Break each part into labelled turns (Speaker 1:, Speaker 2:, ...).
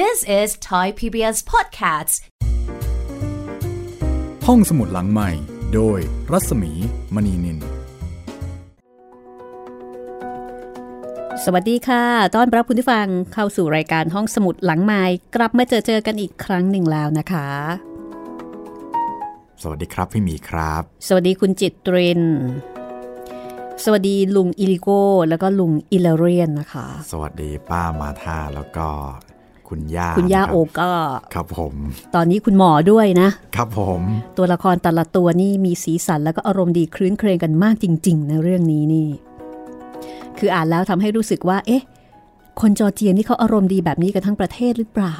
Speaker 1: This is Thai PBS Podcasts
Speaker 2: ห้องสมุดหลังใหม่ โดยรัศมีมณีนิน
Speaker 3: สวัสดีค่ะ ต้อนรับคุณผู้ฟังเข้าสู่รายการห้องสมุดหลังไม้กลับมาเจอเจอกันอีกครั้งหนึ่งแล้วนะคะ
Speaker 4: สวัสดีครับพี่หมีครับ
Speaker 3: สวัสดีคุณจิตเรนสวัสดีลุงอิลิโก้แล้วก็ลุงอิลเรียนนะคะ
Speaker 4: สวัสดีป้ามาธาแล้วก็ คุณย่า
Speaker 3: คุณย่า
Speaker 4: นะรับ
Speaker 3: โอก็
Speaker 4: ครับผม
Speaker 3: ตอนนี้คุณหมอด้วยนะ
Speaker 4: ครับผม
Speaker 3: ตัวละครแต่ละตัวนี่มีสีสันแล้วก็อารมณ์ดีคลื้นเครงกันมากจริง ๆ ในะเรื่องนี้นี่ คืออ่านแล้วทำให้รู้สึกว่า เอ๊ะ คนจอร์เจียนี่เขาอารมณ์ดีแบบนี้กันทั้งประเทศหรือเปล่า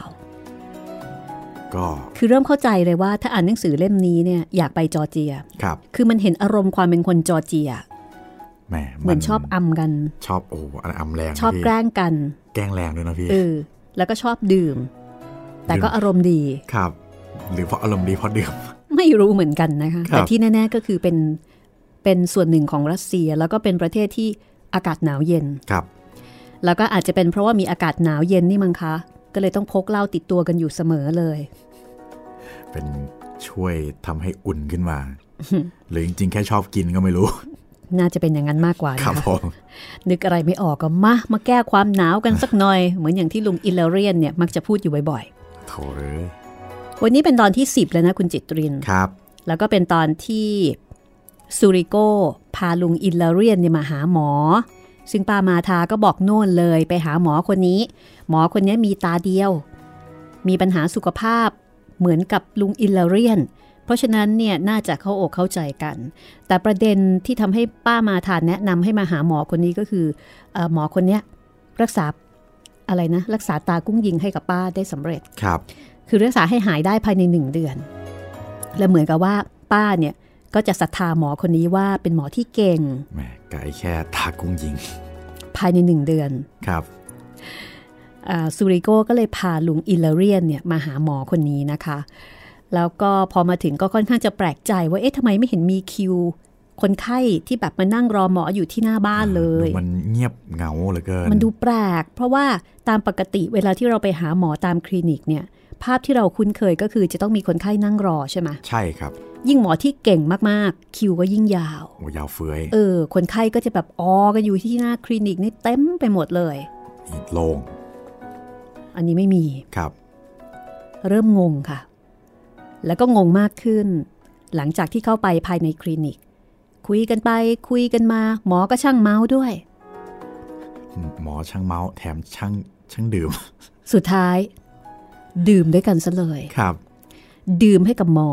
Speaker 4: ก็
Speaker 3: คือเริ่มเข้าใจเลยว่าถ้าอ่านหนังสือเล่มนี้เนี่ยอยากไปจอร์เจีย
Speaker 4: ครับ
Speaker 3: คือมันเห็นอารมณ์ความเป็นคนจอร์เจีย
Speaker 4: แหม
Speaker 3: เหมือนชอบอำกัน
Speaker 4: ชอบโอ้โหอันอำแรง
Speaker 3: ชอบ
Speaker 4: นะพี่
Speaker 3: แกล้งกัน
Speaker 4: แกล้งแรงด้วยนะพี่
Speaker 3: เออ แล้วก็ชอบดื่ม แต่ก็
Speaker 4: ดื่ม
Speaker 3: อารมณ์ดี
Speaker 4: ครับ หรือเพราะอารมณ์ดีเพราะดื่ม
Speaker 3: ไม่รู้เหมือนกันนะคะ
Speaker 4: ครับ
Speaker 3: แต่ที่แน่ ๆก็คือเป็นเป็นส่วนหนึ่งของรัสเซีย แล้วก็เป็นประเทศที่อากาศหนาวเย็น
Speaker 4: ครับ
Speaker 3: แล้วก็อาจจะเป็นเพราะว่ามีอากาศหนาวเย็นนี่มั้งคะ ก็เลยต้องพกเหล้าติดตัวกันอยู่เสมอเลย
Speaker 4: เป็นช่วยทำให้อุ่นขึ้นมา หรือจริงๆ แค่ชอบกินก็ไม่รู้
Speaker 3: น่าจะเป็นอย่างนั้นมากกว่า
Speaker 4: ครั
Speaker 3: นะ
Speaker 4: บ
Speaker 3: คะ
Speaker 4: ผม
Speaker 3: นึกอะไรไม่ออกก็มามาแก้ความหนาวกันสักหน่อย เหมือนอย่างที่ลุงอิลเลเรียนเนี่ยมักจะพูดอยู่บ่อย
Speaker 4: โถเอ้ย
Speaker 3: ๆวันนี้เป็นตอนที่ 10 แล้วนะคุณจิตริน
Speaker 4: ครับ
Speaker 3: แล้วก็เป็นตอนที่ซูริโกพาลุงอิลลาเรียนเนี่ยมาหาหมอ ซึ่งป้ามาทาก็บอกโน่นเลยไปหาหมอคนนี้ หมอคนนี้มีตาเดียว มีปัญหาสุขภาพเหมือนกับลุงอิลลาเรียนเพ ราะฉะนั้นเนี่ยน่าจะเข้าอกเข้าใจกัน แต่ประเด็นที่ทำให้ป้ามาทานแนะนำให้มาหาหมอคนนี้ก็คือเออหมอคนเนี้ยรักษาอะไรนะรักษาตากุ้งยิงให้กับป้าได้สำเร็จ
Speaker 4: ครับ
Speaker 3: คือรักษาให้หายได้ภายในหนึ่งเดือน และเหมือนกับว่าป้าเนี่ยก็จะศรัทธาหมอคนนี้ว่าเป็นหมอที่เก่ง
Speaker 4: แหมไก่แค่ทากุ้งยิง
Speaker 3: ภายในหนึ่งเดือน
Speaker 4: ครับ
Speaker 3: อ่าซูริโกก็เลยพาลุงอิลเลเรียนเนี่ยมาหาหมอคนนี้นะคะ แล้วก็พอมาถึงก็ค่อนข้างจะแปลกใจว่าเอ๊ะทำไมไม่เห็นมีคิว คนไข้ที่แบบมานั่งรอหมออยู่ที่หน้าบ้านเลย
Speaker 4: ดูมันเงียบเหงาเหลือเกิน
Speaker 3: มันดูแปลก เพราะว่าตามปกติเวลาที่เราไปหาหมอตามคลินิกเนี่ย ภาพที่เราคุ้นเคยก็คือจะต้องมีคนไข้นั่งรอใช่ไหม
Speaker 4: ใช่ครับ
Speaker 3: ยิ่งหมอที่เก่งมากๆ คิวก็ยิ่งยาว
Speaker 4: โอ้ยาวเฟื้อย
Speaker 3: เออ คนไข้ก็จะแบบออกันอยู่ที่หน้าคลินิกนี่เต็มไปหมดเลย
Speaker 4: นี่โล่ง
Speaker 3: อันนี้ไม่มี
Speaker 4: ครับ
Speaker 3: เริ่มงงค่ะ แล้วก็งงมากขึ้น หลังจากที่เข้าไปภายในคลินิก คุยกันไปคุยกันมา หมอก็ช่างเมาส์ด้วย
Speaker 4: หมอช่างเมาส์แถมช่างช่างดื่ม
Speaker 3: สุดท้าย ดื่มด้วยกันซะเลย
Speaker 4: ครับ
Speaker 3: ดื่มให้กับหมอ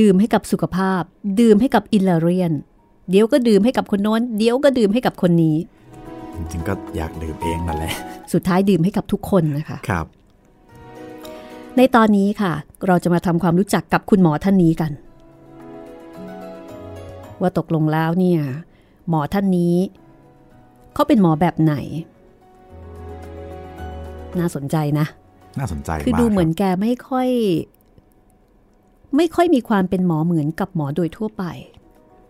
Speaker 3: ดื่มให้กับสุขภาพ ดื่มให้กับอิลลาเรียน เดี๋ยวก็ดื่มให้กับคนโน้น เดี๋ยวก็ดื่มให้กับคนนี้
Speaker 4: จริงๆก็อยากดื่มเองนั่นแหละ
Speaker 3: สุดท้ายดื่มให้กับทุกคนนะคะ
Speaker 4: ครับ
Speaker 3: ในตอนนี้ค่ะ เราจะมาทำความรู้จักกับคุณหมอท่านนี้กัน ว่าตกลงแล้วเนี่ย หมอท่านนี้ เขาเป็นหมอแบบไหน น่าสนใจนะ
Speaker 4: น่าสนใจ
Speaker 3: คือ
Speaker 4: มาก
Speaker 3: ดูเหมือน
Speaker 4: ครับ
Speaker 3: แกไม่ค่อย ไม่ค่อยมีความเป็นหมอเหมือนกับหมอโดยทั่วไป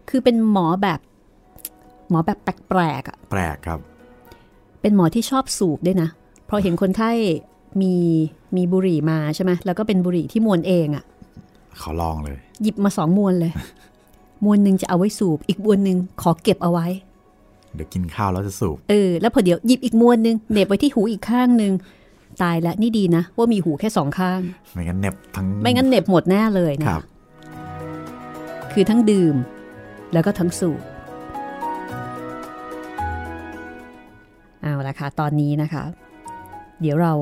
Speaker 3: คือเป็นหมอแบบ หมอแบบแปลกๆอะ
Speaker 4: แปลกครับ
Speaker 3: เป็นหมอที่ชอบสูบด้วยนะเพราะเห็นคนไข้มีมีบุหรี่มาใช่ไหมแล้วก็เป็นบุหรี่ที่มวนเองอะ
Speaker 4: ขอลองเลย
Speaker 3: หยิบมาสองมวนเลย มวนหนึ่งจะเอาไว้สูบ อีกมวนหนึ่งขอเก็บเอาไว้
Speaker 4: เดี๋ยวกินข้าวแล้วจะสูบ
Speaker 3: เออ แล้วพอเดี๋ยวหยิบอีกมวนหนึ่งเหน็บไว้ที่หูอีกข้างหนึ่งตายแล้วนี่ดีนะ ว่ามีหูแค่สองข้าง
Speaker 4: ไม่งั้นเหน็บทั้ง
Speaker 3: ไม่งั้นเหน็บหมดแน่เลยนะ
Speaker 4: ครับ
Speaker 3: คือทั้งดื่ม แล้วก็ทั้งสูบ เอาละค่ะ ตอนนี้นะคะ เดี๋ยวเรา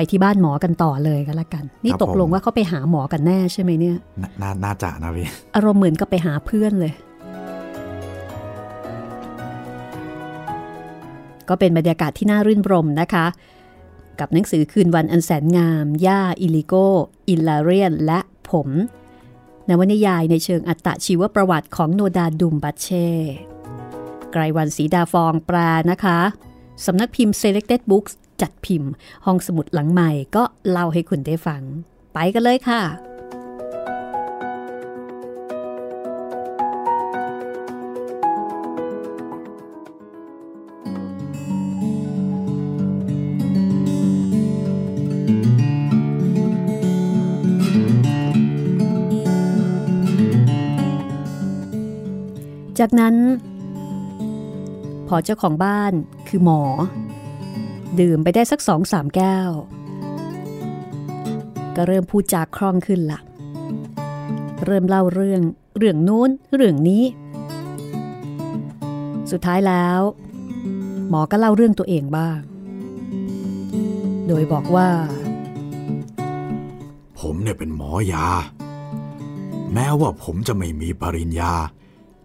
Speaker 3: ไปที่บ้านหมอกันต่อเลยก็แล้วกัน นี่
Speaker 4: ครับ
Speaker 3: ตกลง
Speaker 4: ผม
Speaker 3: ว่าเขาไปหาหมอกันแน่ใช่ไหมเนี่ย
Speaker 4: นน่าน่าจะนะพี่
Speaker 3: อารมณ์เหมือนกับไปหาเพื่อนเลย ก็เป็นบรรยากาศที่น่ารื่นรมนะคะ กับหนังสือคืนวันอันแสนงาม ย่าอิลิโกอิลลาเรียน และผมนวนิยายในเชิงอัตชีวประวัติของโนดาดุมบัตเช่ ไกรวันสีดาฟองแปลนะคะ สำนักพิมพ์ Selected Books จัดพิมพ์ ห้องสมุดหลังใหม่ก็เล่าให้คุณได้ฟัง ไปกันเลยค่ะจากนั้น พอเจ้าของบ้านคือหมอ ดื่มไปได้สักสองสามแก้ว ก็เริ่มพูดจาคล่องขึ้นละเริ่มเล่าเรื่องเรื่องนู้นเรื่องนี้ สุดท้ายแล้ว หมอก็เล่าเรื่องตัวเองบ้าง โดยบอกว่า
Speaker 4: ผมเนี่ยเป็นหมอยา แม้ว่าผมจะไม่มีปริญญา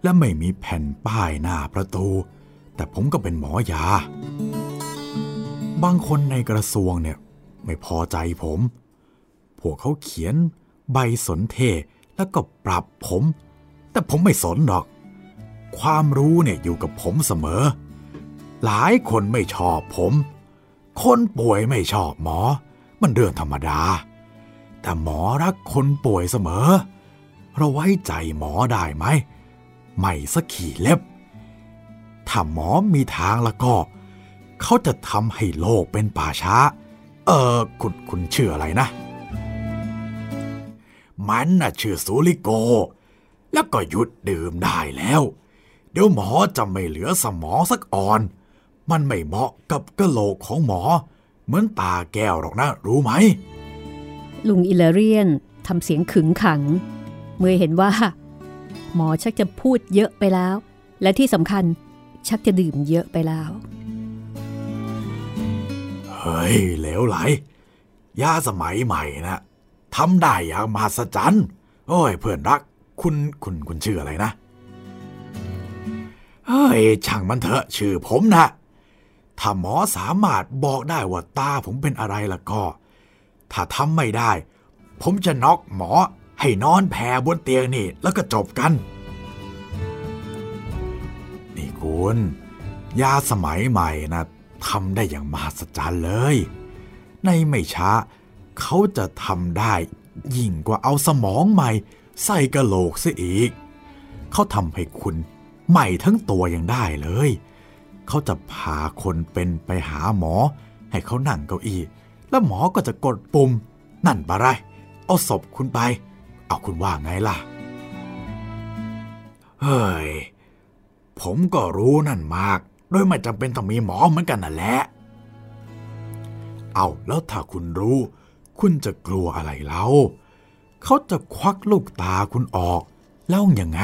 Speaker 4: และไม่มีแผ่นป้ายหน้าประตู แต่ผมก็เป็นหมอยา บางคนในกระทรวงเนี่ยไม่พอใจผม พวกเขาเขียนใบสนเทแล้วก็ปรับผม แต่ผมไม่สนหรอก ความรู้เนี่ยอยู่กับผมเสมอ หลายคนไม่ชอบผม คนป่วยไม่ชอบหมอ มันเรื่องธรรมดา แต่หมอรักคนป่วยเสมอ เราไว้ใจหมอได้ไหม ไม่สักขีเล็บ ถ้าหมอมีทางล้วก็ เขาจะทำให้โลกเป็นป่าช้า เออคุณคุณชื่ออะไรนะ มันน่ะชื่อสุริโก แล้วก็หยุดดื่มได้แล้ว เดี๋ยวหมอจะไม่เหลือสมองสักอ่อน มันไม่เหมาะกับกะโหลกของหมอ เหมือนตาแก้วหรอกนะ รู้ไหม
Speaker 3: ลุงอิเลเรียนทำเสียงขึงขัง เมื่อเห็นว่า หมอชักจะพูดเยอะไปแล้ว และที่สำคัญชักจะดื่มเยอะไปแล้ว
Speaker 4: ฮ้ยเหลวไหล ยาสมัยใหม่นะทำได้อย่างมหัศจรรย์ โอ้ยเพื่อนรัก คุณคุณคุณชื่ออะไรนะ เฮ้ยช่างมันเถอะชื่อผมนะถ้าหมอสามารถบอกได้ว่าตาผมเป็นอะไรล่ะก็ ถ้าทำไม่ได้ ผมจะน็อกหมอให้นอนแผ่บนเตียงนี่ แล้วก็จบกัน นี่คุณยาสมัยใหม่นะ ทำได้อย่างมหัศจรรย์เลย ในไม่ช้า เขาจะทำได้ ยิ่งกว่าเอาสมองใหม่ ใส่กระโหลกซะอีก เขาทำให้คุณใหม่ทั้งตัวยังได้เลย เขาจะพาคนเป็นไปหาหมอ ให้เขานั่งเก้าอี้ แล้วหมอก็จะกดปุ่ม นั่นปะไร เอาศพคุณไป เอาคุณว่าไงล่ะ เฮ้ย ผมก็รู้นั่นมาก โดยไม่จำเป็นต้องมีหมอเหมือนกันน่ะแหละ เอาแล้วถ้าคุณรู้ คุณจะกลัวอะไรเล่าเขาจะควักลูกตาคุณออก แล้วยังไง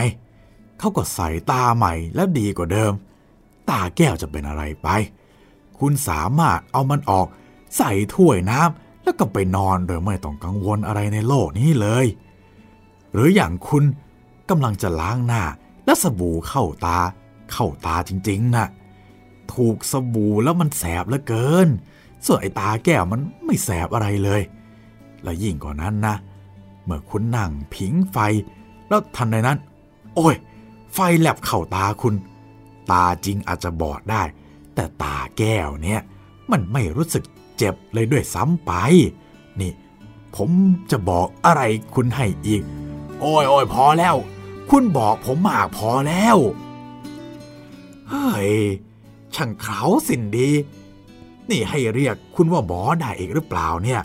Speaker 4: เขาก็ใส่ตาใหม่แล้วดีกว่าเดิม ตาแก้วจะเป็นอะไรไป คุณสามารถเอามันออก ใส่ถ้วยน้ำแล้วก็ไปนอนโดยไม่ต้องกังวลอะไรในโลกนี้เลย หรืออย่างคุณกำลังจะล้างหน้าแล้วสบู่เข้าตาเข้าตาจริง ๆนะ่ะ ถูกสบู่แล้วมันแสบเหลือเกิน ส่วนไอ้ตาแก้วมันไม่แสบอะไรเลย และยิ่งกว่านั้นนะ เมื่อคุณนั่งผิงไฟ แล้วทันใดนั้น โอ้ย ไฟแลบเข้าตาคุณ ตาจริงอาจจะบอดได้ แต่ตาแก้วเนี่ย มันไม่รู้สึกเจ็บเลยด้วยซ้ำไป นี่ ผมจะบอกอะไรคุณให้อีก โอ้ยโอ้ยพอแล้ว คุณบอกผมมากพอแล้ว เฮ้ย ช่างเขาสินดี นี่ให้เรียกคุณว่าหมอได้อีกหรือเปล่าเนี่ย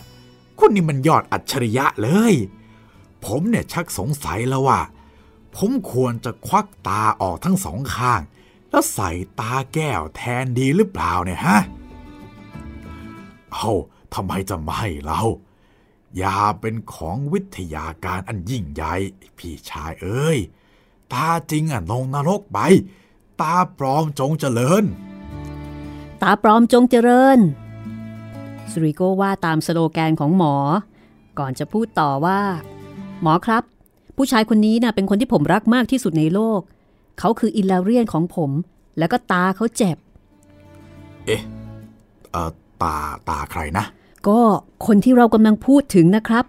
Speaker 4: คุณนี่มันยอดอัจฉริยะเลย ผมเนี่ยชักสงสัยแล้วว่า ผมควรจะควักตาออกทั้งสองข้าง แล้วใส่ตาแก้วแทนดีหรือเปล่าเนี่ยฮะ เอาทำไมจะไม่เรายาเป็นของวิทยาการอันยิ่งใหญ่ พี่ชายเอ้ย ตาจริงอะลงนรกไป ตาปลอมจงเจริญา
Speaker 3: ปลอมจงเจริญสุริโกว่าตามสโลแกนของหมอ ก่อนจะพูดต่อว่า หมอครับ ผู้ชายคนนี้นะ่ะเป็นคนที่ผมรักมากที่สุดในโลก เขาคืออิลาเรียนของผม แล้วก็ตาเขาเจ็บ
Speaker 4: เอ๊ะเอ่อตาตาใครนะ
Speaker 3: ก็คนที่เรากำลังพูดถึงนะครับ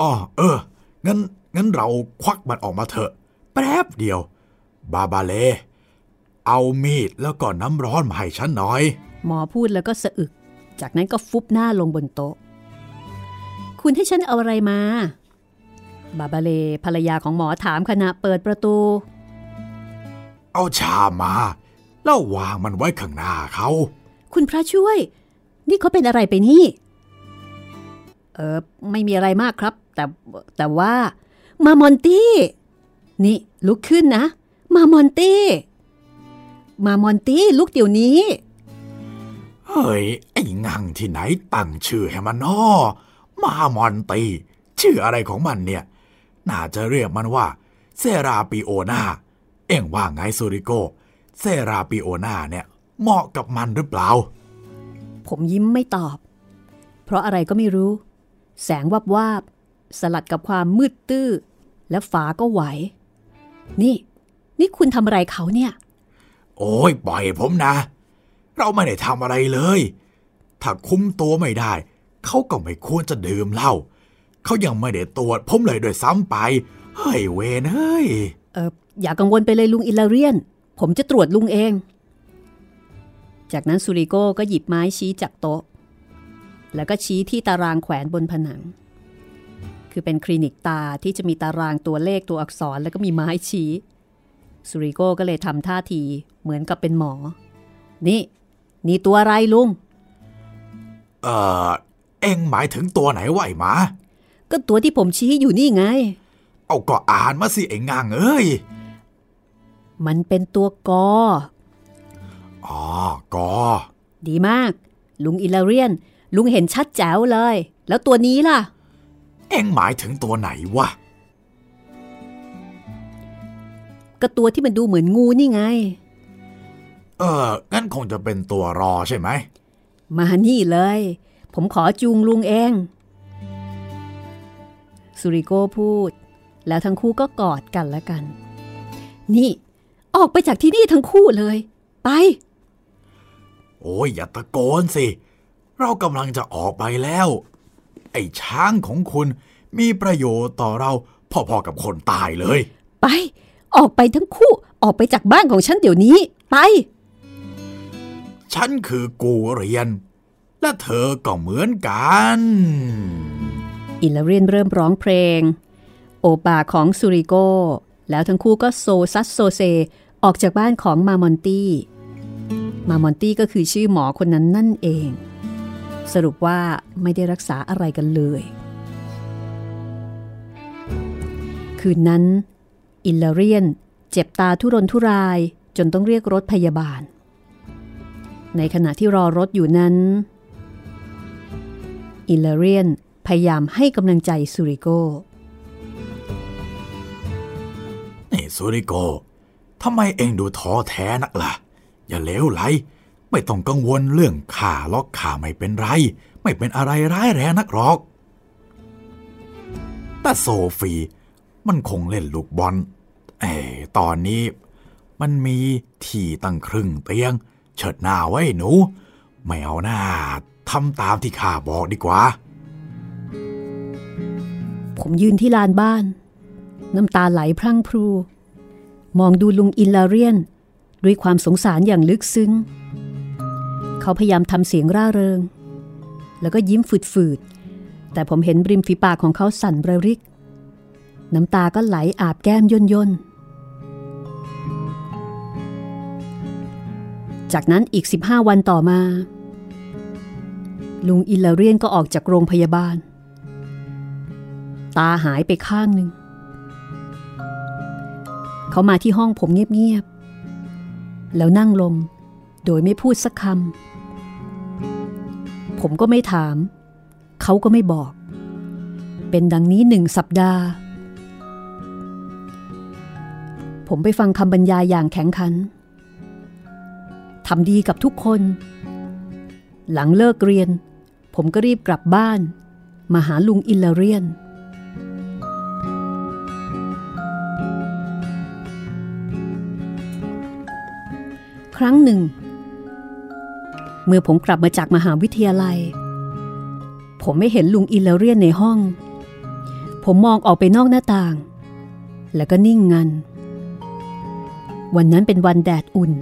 Speaker 4: อ๋อเออ งั้นงั้นเราควักมันออกมาเถอะ แป๊บเดียว บาบาเล เอามีดแล้วก็น้ำร้อนมาให้ฉันหน่อย
Speaker 3: หมอพูดแล้วก็สะอึก จากนั้นก็ฟุบหน้าลงบนโต๊ะ คุณให้ฉันเอาอะไรมา บาบาเลภรรยาของหมอถามขณะเปิดประตู
Speaker 4: เอาชามมาแล้ววางมันไว้ข้างหน้าเขา
Speaker 3: คุณพระช่วย นี่เขาเป็นอะไรไปนี่ เออไม่มีอะไรมากครับ แต่แต่ว่ามามอนตี้ นี่ลุกขึ้นนะ มามอนตี้ มามอนตี้ลุกเดี๋ยวนี้
Speaker 4: เฮ้ย ไอ้งังที่ไหนตั้งชื่อให้มันนอมามอนตีชื่ออะไรของมันเนี่ย น่าจะเรียกมันว่า เซราปิโอนาเอ็งว่าไงซูริโก เซราปิโอนาเนี่ยเหมาะกับมันหรือเปล่า
Speaker 3: ผมยิ้มไม่ตอบ เพราะอะไรก็ไม่รู้ แสงวับวาบสลัดกับความมืดตื้อ และฝาก็ไหว นี่ นี่คุณทำอะไรเขาเนี่ย
Speaker 4: โอ้ยปล่อยผมนะ เราไม่ได้ทำอะไรเลย ถ้าคุมตัวไม่ได้ เขาก็ไม่ควรจะดื่มเหล้าเขายังไม่ได้ตรวจผมเลยด้วยซ้ำไป เฮ้ยเวนเฮ้ย
Speaker 3: เอออย่ากังวลไปเลยลุงอิลาเรียน ผมจะตรวจลุงเอง จากนั้นซูริโก้ก็หยิบไม้ชี้จากโต๊ะ แล้วก็ชี้ที่ตารางแขวนบนผนัง คือเป็นคลินิกตาที่จะมีตารางตัวเลขตัวอักษรแล้วก็มีไม้ชี้ซูริโก้ก็เลยทำท่าที เหมือนกับเป็นหมอ นี่ นี่ตัวอะไรลุง
Speaker 4: เออเอ็งหมายถึงตัวไหนวะไอ้หมา
Speaker 3: ก็ตัวที่ผมชี้อยู่นี่ไง
Speaker 4: เอาก็อ่านมาสิไอ้งางเอ้ย
Speaker 3: มันเป็นตัวกอ
Speaker 4: อ๋อกอ
Speaker 3: ดีมาก ลุงอิลาเรียน ลุงเห็นชัดแจ๋วเลย แล้วตัวนี้ล่ะ
Speaker 4: เอ็งหมายถึงตัวไหนวะ
Speaker 3: ก็ตัวที่มันดูเหมือนงูนี่ไง
Speaker 4: เอองั้นคงจะเป็นตัวรอใช่ไหม
Speaker 3: มานี่เลย ผมขอจูงลุงเอง สุริโกพูด แล้วทั้งคู่ก็กอดกันแล้วกัน นี่ ออกไปจากที่นี่ทั้งคู่เลย ไป
Speaker 4: โอ้ยอย่าตะโกนสิ เรากำลังจะออกไปแล้ว ไอ้ช้างของคุณมีประโยชน์ต่อเราพอๆกับคนตายเลย
Speaker 3: ไป ออกไปทั้งคู่ออกไปจากบ้านของฉันเดี๋ยวนี้ ไป
Speaker 4: ฉันคือกูเรียน และเธอก็เหมือนกัน
Speaker 3: อิลเรียนเริ่มร้องเพลง โอปาของซูริโก แล้วทั้งคู่ก็โซซัสโซเซ ออกจากบ้านของมามอนตี้ มามอนตี้ก็คือชื่อหมอคนนั้นนั่นเอง สรุปว่าไม่ได้รักษาอะไรกันเลย คืนนั้น อิลเรียนเจ็บตาทุรนทุรายจนต้องเรียกรถพยาบาล ในขณะที่รอรถอยู่นั้น อิลลเรียนพยายามให้กำลังใจซูริโก
Speaker 4: นี่ซูริโกทำไมเองดูท้อแท้นักล่ะ อย่าเลวไหล ไม่ต้องกังวลเรื่องข่าล็อกข่าไม่เป็นไร ไม่เป็นอะไรร้ายแรงนักหรอก แต่โซฟีมันคงเล่นลูกบอลเอ้ตอนนี้มันมีที่ตั้งครึ่งเตียง เฉิดหน้าไว้หนู ไม่เอาหน้าทำตามที่ข้าบอกดีกว่า
Speaker 3: ผมยืนที่ลานบ้าน น้ำตาไหลพรั่งพรู มองดูลุงอิลลาเรียน ด้วยความสงสารอย่างลึกซึ้ง เขาพยายามทำเสียงร่าเริง แล้วก็ยิ้มฝืดๆ แต่ผมเห็นริมฝีปากของเขาสั่นระริก น้ำตาก็ไหลอาบแก้มย่นย่นๆ จากนั้นอีก 15 วันต่อมา ลุงอิลลเรียนก็ออกจากโรงพยาบาล ตาหายไปข้างหนึ่ง เขามาที่ห้องผมเงียบๆ แล้วนั่งลง โดยไม่พูดสักคำ ผมก็ไม่ถาม เขาก็ไม่บอก เป็นดังนี้หนึ่งสัปดาห์ ผมไปฟังคำบรรยายอย่างแข็งขัน ทำดีกับทุกคน หลังเลิกเรียน ผมก็รีบกลับบ้าน มาหาลุงอิลลเรียน ครั้งหนึ่ง เมื่อผมกลับมาจากมหาวิทยาลัย ผมไม่เห็นลุงอิลลเรียนในห้อง ผมมองออกไปนอกหน้าต่าง แล้วก็นิ่งงัน วันนั้นเป็นวันแดดอุ่น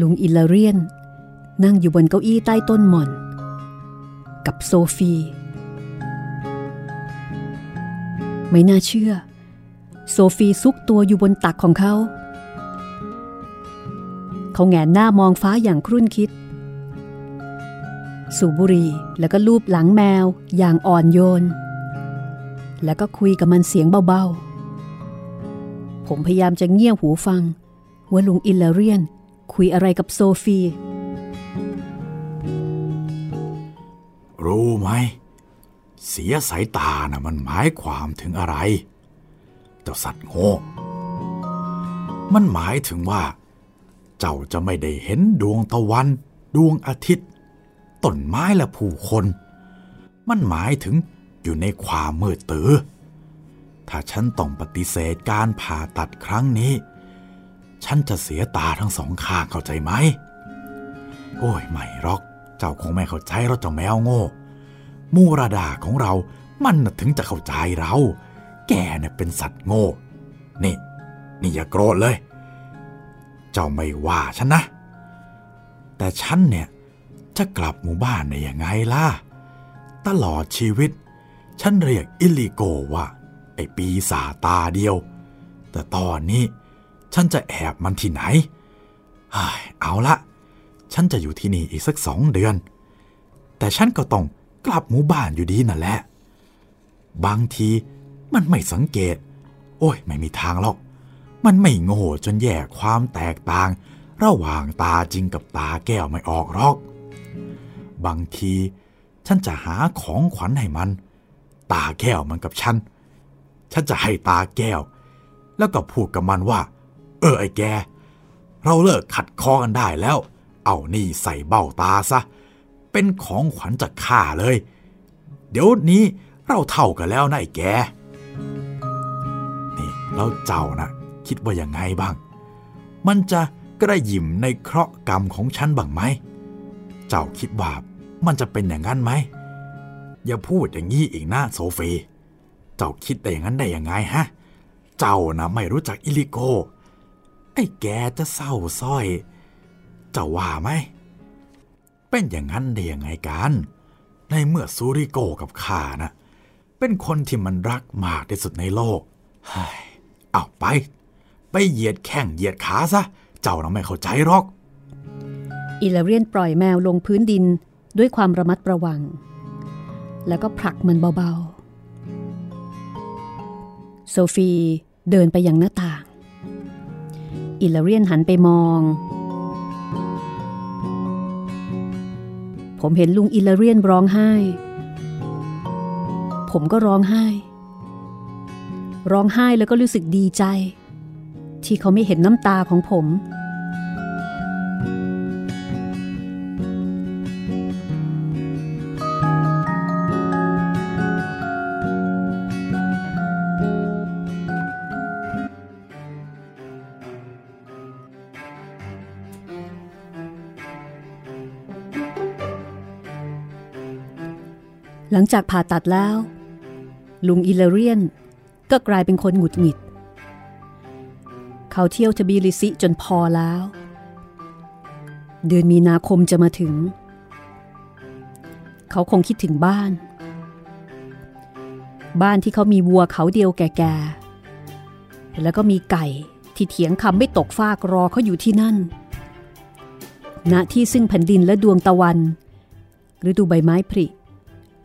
Speaker 3: ลุงอิลลเรียน นั่งอยู่บนเก้าอี้ใต้ต้นหม่อน กับโซฟี ไม่น่าเชื่อ โซฟีซุกตัวอยู่บนตักของเขา เขาแงนหน้ามองฟ้าอย่างครุ่นคิด สูบบุหรี่แล้วก็ลูบหลังแมวอย่างอ่อนโยน แล้วก็คุยกับมันเสียงเบาๆ ผมพยายามจะเงี่ยหูฟังว่าลุงอิลเลเรียน คุยอะไรกับโซฟี
Speaker 4: รู้ไหม เสียสายตานะ่ะมันหมายความถึงอะไรเจ้าสัตว์โง่มันหมายถึงว่า เจ้าจะไม่ได้เห็นดวงตะวัน ดวงอาทิตย์ต้นไม้และผู้คน มันหมายถึงอยู่ในความมืดตื้อถ้าฉันต้องปฏิเสธการผ่าตัดครั้งนี้ ฉันจะเสียตาทั้งสองข้างเข้าใจไหม โอ้ยไม่หรอก เจ้าคงไม่เข้าใจเราเจ้าแมวโง่ มูราดาของเรา มันถึงจะเข้าใจเรา แกเนี่ยเป็นสัตว์โง่ นี่ นี่อย่าโกรธเลย เจ้าไม่ว่าฉันนะ แต่ฉันเนี่ยจะกลับหมู่บ้านได้ยังไงล่ะ ตลอดชีวิต ฉันเรียกอิลิโกว่า ไอปีศาตาเดียว แต่ตอนนี้ ฉันจะแอบมันที่ไหน เอาละ ฉันจะอยู่ที่นี่อีกสักสองเดือน แต่ฉันก็ต้องกลับหมู่บ้านอยู่ดีนั่นแหละ บางทีมันไม่สังเกต โอ้ย ไม่มีทางหรอก มันไม่โง่จนแยกความแตกต่าง ระหว่างตาจริงกับตาแก้วไม่ออกหรอก บางทีฉันจะหาของขวัญให้มัน ตาแก้วมันกับฉัน ฉันจะให้ตาแก้ว แล้วก็พูดกับมันว่า เออไอ้แก เราเลิกขัดคอกันได้แล้ว เอานี่ใส่เบ้าตาซะ เป็นของขวัญจากข้าเลย เดี๋ยวนี้เราเท่ากันแล้วนะไอ้แก นี่แล้วเจ้านะคิดว่ายังไงบ้าง มันจะกระยิมในเคราะห์กรรมของฉันบ้างไหม เจ้าคิดว่ามันจะเป็นอย่างนั้นไหม อย่าพูดอย่างนี้อีกนะโซฟี เจ้าคิดได้อย่างนั้นได้ยังไงฮะ เจ้านะไม่รู้จักอิลิโก อ้แกจะเศร้าส้อยจ้าว่าไหม เป็นอย่างนั้นได้ยังไงกัน ในเมื่อซูริโกกับข้านะ เป็นคนที่มันรักมากที่สุดในโลกเฮ้ยเอาไป ไปเหยียดแข้งเหยียดขาซะ เจ้าน่ะไม่เข้าใจหรอก
Speaker 3: อิลเรียนปล่อยแมวลงพื้นดินด้วยความระมัดระวัง แล้วก็ผลักมันเบาๆ โซฟีเดินไปยังหน้าต่าง อิลเรียนหันไปมองผมเห็นลุงอิลเรียนร้องไห้ ผมก็ร้องไห้ ร้องไห้แล้วก็รู้สึกดีใจ ที่เขาไม่เห็นน้ำตาของผม ลังจากผ่าตัดแล้ว ลุงอิเลเรียนก็กลายเป็นคนหงุดหงิด เขาเที่ยวทบีลิซิจนพอแล้ว เดือนมีนาคมจะมาถึง เขาคงคิดถึงบ้าน บ้านที่เขามีวัวเขาเดียวแก่ๆ แล้วก็มีไก่ที่เถียงคำไม่ตกฟากรอเขาอยู่ที่นั่น ณที่ซึ่งแผ่นดินและดวงตะวันฤดูใบไม้ผลิ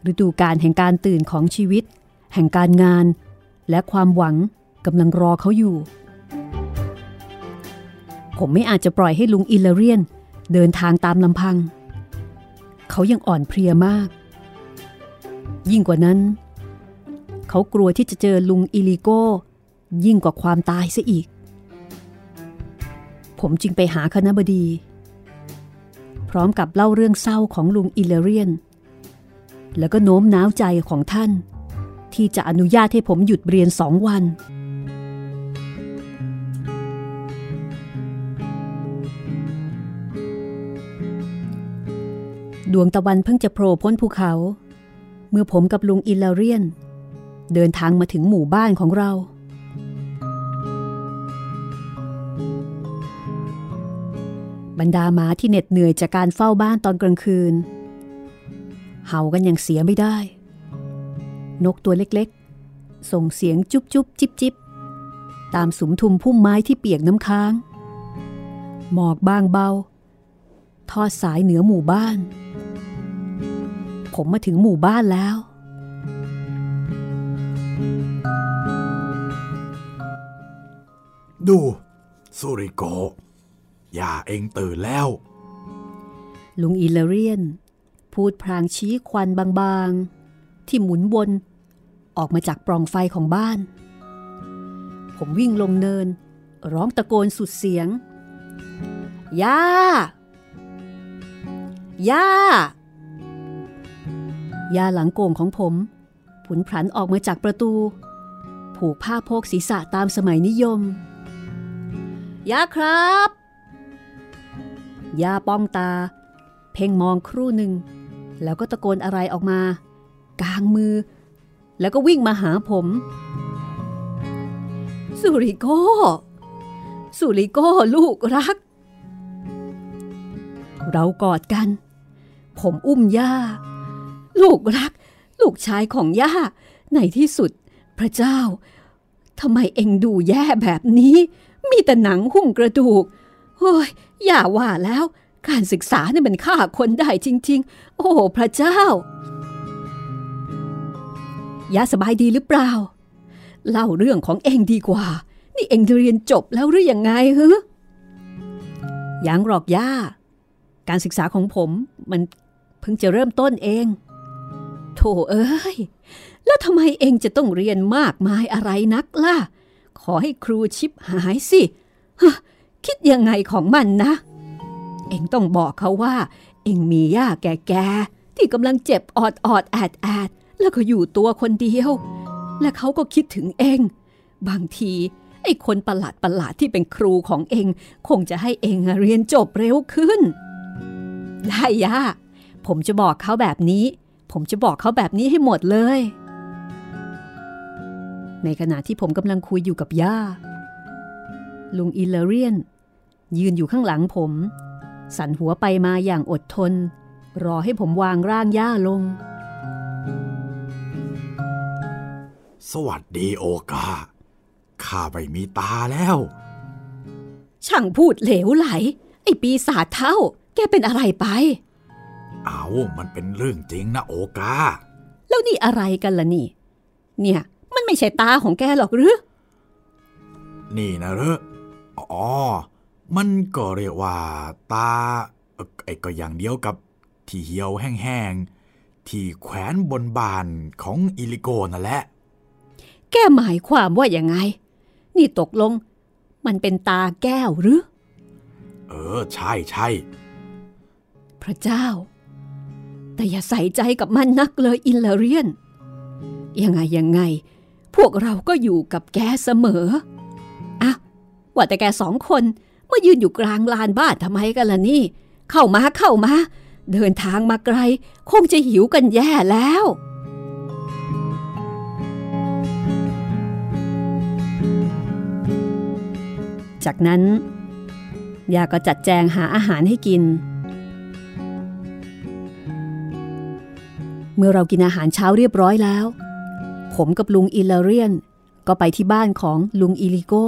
Speaker 3: ฤดูการแห่งการตื่นของชีวิต แห่งการงาน และความหวังกำลังรอเขาอยู่ ผมไม่อาจจะปล่อยให้ลุงอิลเลเรียน เดินทางตามลำพัง เขายังอ่อนเพลียมาก ยิ่งกว่านั้น เขากลัวที่จะเจอลุงอิลิโก้ ยิ่งกว่าความตายซะอีก ผมจึงไปหาคณะบดี พร้อมกับเล่าเรื่องเศร้าของลุงอิลเรียน แล้วก็โน้มน้าวใจของท่าน ที่จะอนุญาตให้ผมหยุดเรียนสองวัน ดวงตะวันเพิ่งจะโผล่พ้นภูเขา เมื่อผมกับลุงอิลลาเรียน เดินทางมาถึงหมู่บ้านของเราบรรดาหมาที่เหน็ดเหนื่อยจากการเฝ้าบ้านตอนกลางคืน เห่ากันอย่างเสียไม่ได้ นกตัวเล็กๆ ส่งเสียงจุบจุบจิบจิบตามสุมทุมพุ่มไม้ที่เปียกน้ำค้าง หมอกบางเบา ทอดสายเหนือหมู่บ้าน ผมมาถึงหมู่บ้านแล้ว
Speaker 4: ดูสุริโกย่าเองตื่นแล้ว
Speaker 3: ลุงอิเลเรียน พูดพรางชี้ควันบางๆ ที่หมุนวน ออกมาจากปล่องไฟของบ้าน ผมวิ่งลงเนิน ร้องตะโกนสุดเสียง ย่า ย่า ย่าหลังโก่งของผมผุนพลันออกมาจากประตู ผูกผ้าโพกศีรษะตามสมัยนิยม ย่าครับ ย่าป้องตา เพ่งมองครู่หนึ่ง แล้วก็ตะโกนอะไรออกมากางมือ แล้วก็วิ่งมาหาผม สุริโกสุริโกลูกรัก เรากอดกัน ผมอุ้มย่า ลูกรัก ลูกชายของย่า ในที่สุดพระเจ้าทำไมเอ็งดูแย่แบบนี้ มีแต่หนังหุ้มกระดูก โอ้ย อย่าว่าแล้ว การศึกษาเนี่ยมันฆ่าคนได้จริง ๆ โอ้พระเจ้าย่าสบายดีหรือเปล่า เล่าเรื่องของเองดีกว่า นี่เองเรียนจบแล้วหรือยังไงฮะยังหรอกย่า การศึกษาของผมมันเพิ่งจะเริ่มต้นเอง โถเอ้ย แล้วทำไมเองจะต้องเรียนมากมายอะไรนักล่ะ ขอให้ครูชิปหายสิ คิดยังไงของมันนะ เองต้องบอกเขาว่า เองมีย่าแก่ๆที่กำลังเจ็บออดออดแอดแอดแล้วก็อยู่ตัวคนเดียว และเขาก็คิดถึงเองบางทีไอ้คนประหลาดประหลาดที่เป็นครูของเอง คงจะให้เองเรียนจบเร็วขึ้น ได้ย่า ผมจะบอกเขาแบบนี้ ผมจะบอกเขาแบบนี้ให้หมดเลย ในขณะที่ผมกำลังคุยอยู่กับย่า ลุงอิเลเรียน ยืนอยู่ข้างหลังผม สั่นหัวไปมาอย่างอดทน รอให้ผมวางร่างย่าลง
Speaker 4: สวัสดีโอกา ข้าไม่มีตาแล้ว
Speaker 3: ช่างพูดเหลวไหล ไอ้ปีศาจเท่า แกเป็นอะไรไป
Speaker 4: เอามันเป็นเรื่องจริงนะโอกา
Speaker 3: แล้วนี่อะไรกันล่ะนี่ เนี่ย มันไม่ใช่ตาของแกหรอกหรือ
Speaker 4: นี่นะเหรออ๋อ มันก็เรียกว่าตาเอ่อไอ้ก็อย่างเดียวกับที่เหี่ยวแห้งๆ ที่แขวนบนบานของอิลิโกนั่นแหละ
Speaker 3: แกหมายความว่าอย่างไง นี่ตกลง มันเป็นตาแก้วหรือ
Speaker 4: เออ ใช่ใช่
Speaker 3: พระเจ้า แต่อย่าใส่ใจกับมันนักเลยอินเลเรียน ยังไงยังไง พวกเราก็อยู่กับแกเสมออะว่าแต่แกสองคน มายืนอยู่กลางลานบ้านทำไมกันล่ะนี่ เข้ามาเข้ามา เดินทางมาไกล คงจะหิวกันแย่แล้วจากนั้นย่าก็จัดแจงหาอาหารให้กิน เมื่อเรากินอาหารเช้าเรียบร้อยแล้ว ผมกับลุงอิลเลเรียน ก็ไปที่บ้านของลุงอิลิโก้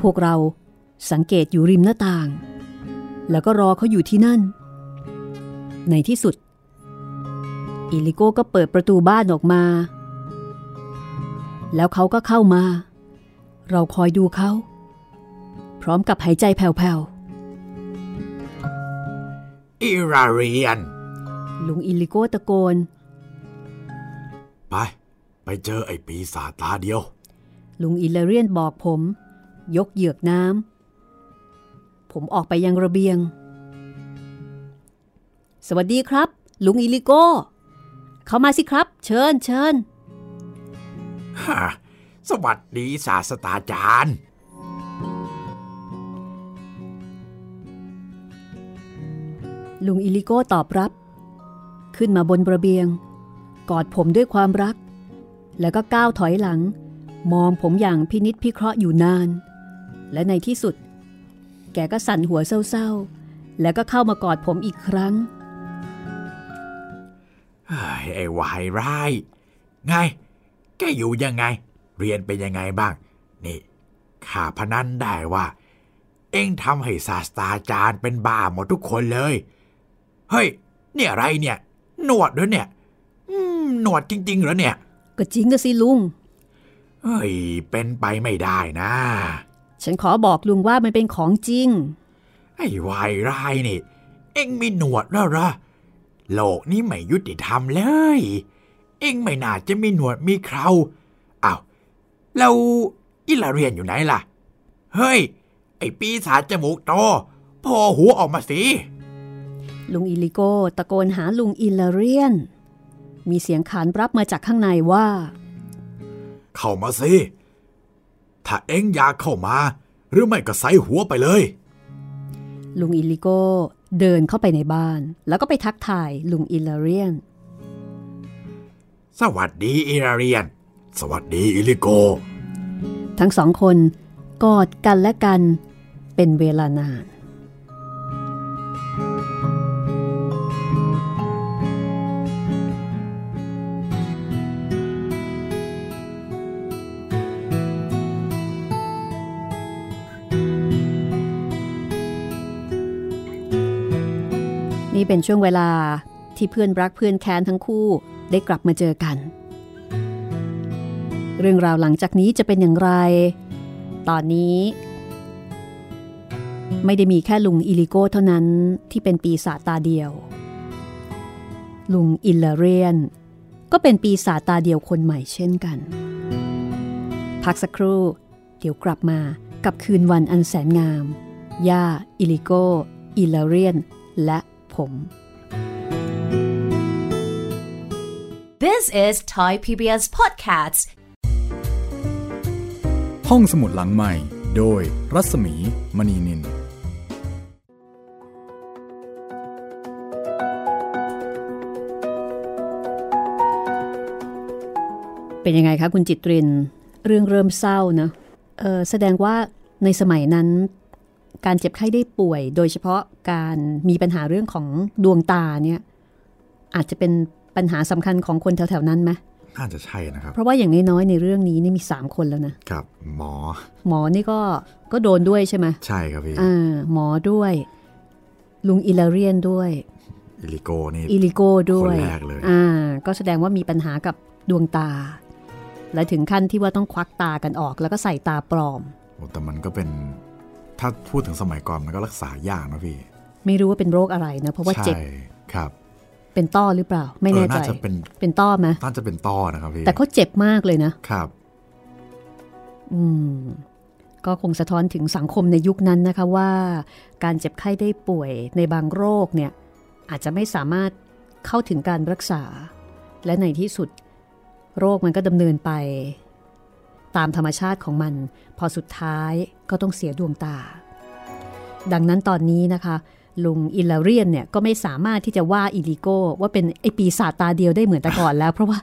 Speaker 3: พวกเรา สังเกตอยู่ริมหน้าต่าง แล้วก็รอเขาอยู่ที่นั่น ในที่สุด อิลิโก้ก็เปิดประตูบ้านออกมา แล้วเขาก็เข้ามา เราคอยดูเขา พร้อมกับหายใจแผ่ว
Speaker 4: อิราเรียน
Speaker 3: ๆลุงอิลิโก้ตะโกน
Speaker 4: ไป ไปเจอไอ้ปีศาจตาเดียว
Speaker 3: ลุงอิเลเรียนบอกผม ยกเหยือกน้ำ ผมออกไปยังระเบียง สวัสดีครับ ลุงอิลิโก้ เข้ามาสิครับ เชิญเชิญ
Speaker 4: ฮะสวัสดีศาสตราจารย์
Speaker 3: ลุงอิลิโก้ตอบรับ ขึ้นมาบนระเบียง กอดผมด้วยความรัก แล้วก็ก้าวถอยหลัง มองผมอย่างพินิษพิเคราะห์อยู่นาน และในที่สุด แกก็สั่นหัวเศร้าๆ แล้วก็เข้ามากอดผมอีกครั้ง
Speaker 4: เฮ้ยไอ้วายร้าย ไง แกอยู่ยังไง เรียนเป็นยังไงบ้าง นี่ข้าพนันได้ว่า เอ็งทำให้ศาสตราจารย์เป็นบ้าหมดทุกคนเลย เฮ้ย เนี่ยอะไรเนี่ย หนวดด้วยเนี่ยอืมหนวดจริง ๆ เหรอเนี่ย
Speaker 3: ก็จริงก็สิลุง
Speaker 4: เฮ้ย เป็นไปไม่ได้นะ
Speaker 3: ฉันขอบอกลุงว่ามันเป็นของจริง
Speaker 4: ไอ้วายร้ายนี่ เอ็งมีหนวดแล้วเหรอโลกนี้ไม่ยุติธรรมเลย เอ็งไม่น่าจะมีหนวดมีเคราอ้าวแล้วอิลาเรียนอยู่ไหนล่ะ เฮ้ย ไอ้ปีศาจจมูกโตโผล่หัวออกมาสิ
Speaker 3: ลุงอิลิโกตะโกนหาลุงอิลาเรียน มีเสียงขานรับมาจากข้างในว่า
Speaker 4: เข้ามาสิ ถ้าเอ็งอยากเข้ามา หรือไม่ก็ใส่หัวไปเลย
Speaker 3: ลุงอิลิโกเดินเข้าไปในบ้าน แล้วก็ไปทักทายลุงอิลาเรียน
Speaker 4: สวัสดีอิลาเรียน สวัสดีอิลิโก
Speaker 3: ทั้งสองคนกอดกันและกันเป็นเวลานาน นี่เป็นช่วงเวลาที่เพื่อนรักเพื่อนแค้นทั้งคู่ได้กลับมาเจอกัน เรื่องราวหลังจากนี้จะเป็นอย่างไร ตอนนี้ ไม่ได้มีแค่ลุงอิลิโก้เท่านั้นที่เป็นปีศาจตาเดียว ลุงอิลเลเรียน ก็เป็นปีศาจตาเดียวคนใหม่เช่นกัน พักสักครู่ เดี๋ยวกลับมากับคืนวันอันแสนงาม ย่า อิลิโกอิลเลเรียน และ ผม
Speaker 1: This is Thai PBS Podcasts.
Speaker 2: ห้องสมุดหลังใหม่ โดยรัศมีมณีนิล
Speaker 3: เป็นยังไงคะคุณจิตริน เรื่องเริ่มเศร้านะเออแสดงว่าในสมัยนั้น การเจ็บไข้ได้ป่วย โดยเฉพาะการมีปัญหาเรื่องของดวงตาเนี่ยอาจจะเป็นปัญหาสำคัญของคนแถวๆนั้นไหม
Speaker 4: น่าจะใช่นะครับ
Speaker 3: เพราะว่าอย่างน้อยๆในเรื่องนี้นี่มีสามคนแล้วนะ
Speaker 4: ครับหมอ
Speaker 3: หมอนี่ก็ก็โดนด้วยใช่ไหม
Speaker 4: ใช่ครับพี่
Speaker 3: อ่าหมอด้วย ลุงอิลาเรียนด้วย
Speaker 4: อิลิโกนี่
Speaker 3: อิลิโกด้วย
Speaker 4: คนแรกเลย
Speaker 3: อ่าก็แสดงว่ามีปัญหากับดวงตา และถึงขั้นที่ว่าต้องควักตากันออกแล้วก็ใส่ตาปลอม
Speaker 4: โอ้แต่มันก็เป็น ถ้าพูดถึงสมัยก่อนมันก็รักษายากนะพี่
Speaker 3: ไม่รู้ว่าเป็นโรคอะไรนะ เพราะว่าเจ็บ
Speaker 4: ใช่ครับ
Speaker 3: เป็นต้อหรือเปล่า ไม่แน่
Speaker 4: เออ
Speaker 3: ใจ
Speaker 4: น่าจะเป็น
Speaker 3: เป็นต้อไหม
Speaker 4: น่าจะเป็นต้อนะครับพี่
Speaker 3: แต่เขาเจ็บมากเลยนะ
Speaker 4: ครับ
Speaker 3: อืมก็คงสะท้อนถึงสังคมในยุคนั้นนะคะว่า การเจ็บไข้ได้ป่วยในบางโรคเนี่ย อาจจะไม่สามารถเข้าถึงการรักษา และในที่สุด โรคมันก็ดำเนินไป ตามธรรมชาติของมัน พอสุดท้ายก็ต้องเสียดวงตา ดังนั้นตอนนี้นะคะ ลุงอิลาเรียนเนี่ยก็ไม่สามารถที่จะว่าอิลิโก้ว่าเป็นไอปีศาจตาเดียวได้เหมือนแต่ก่อนแล้ว เพราะว่า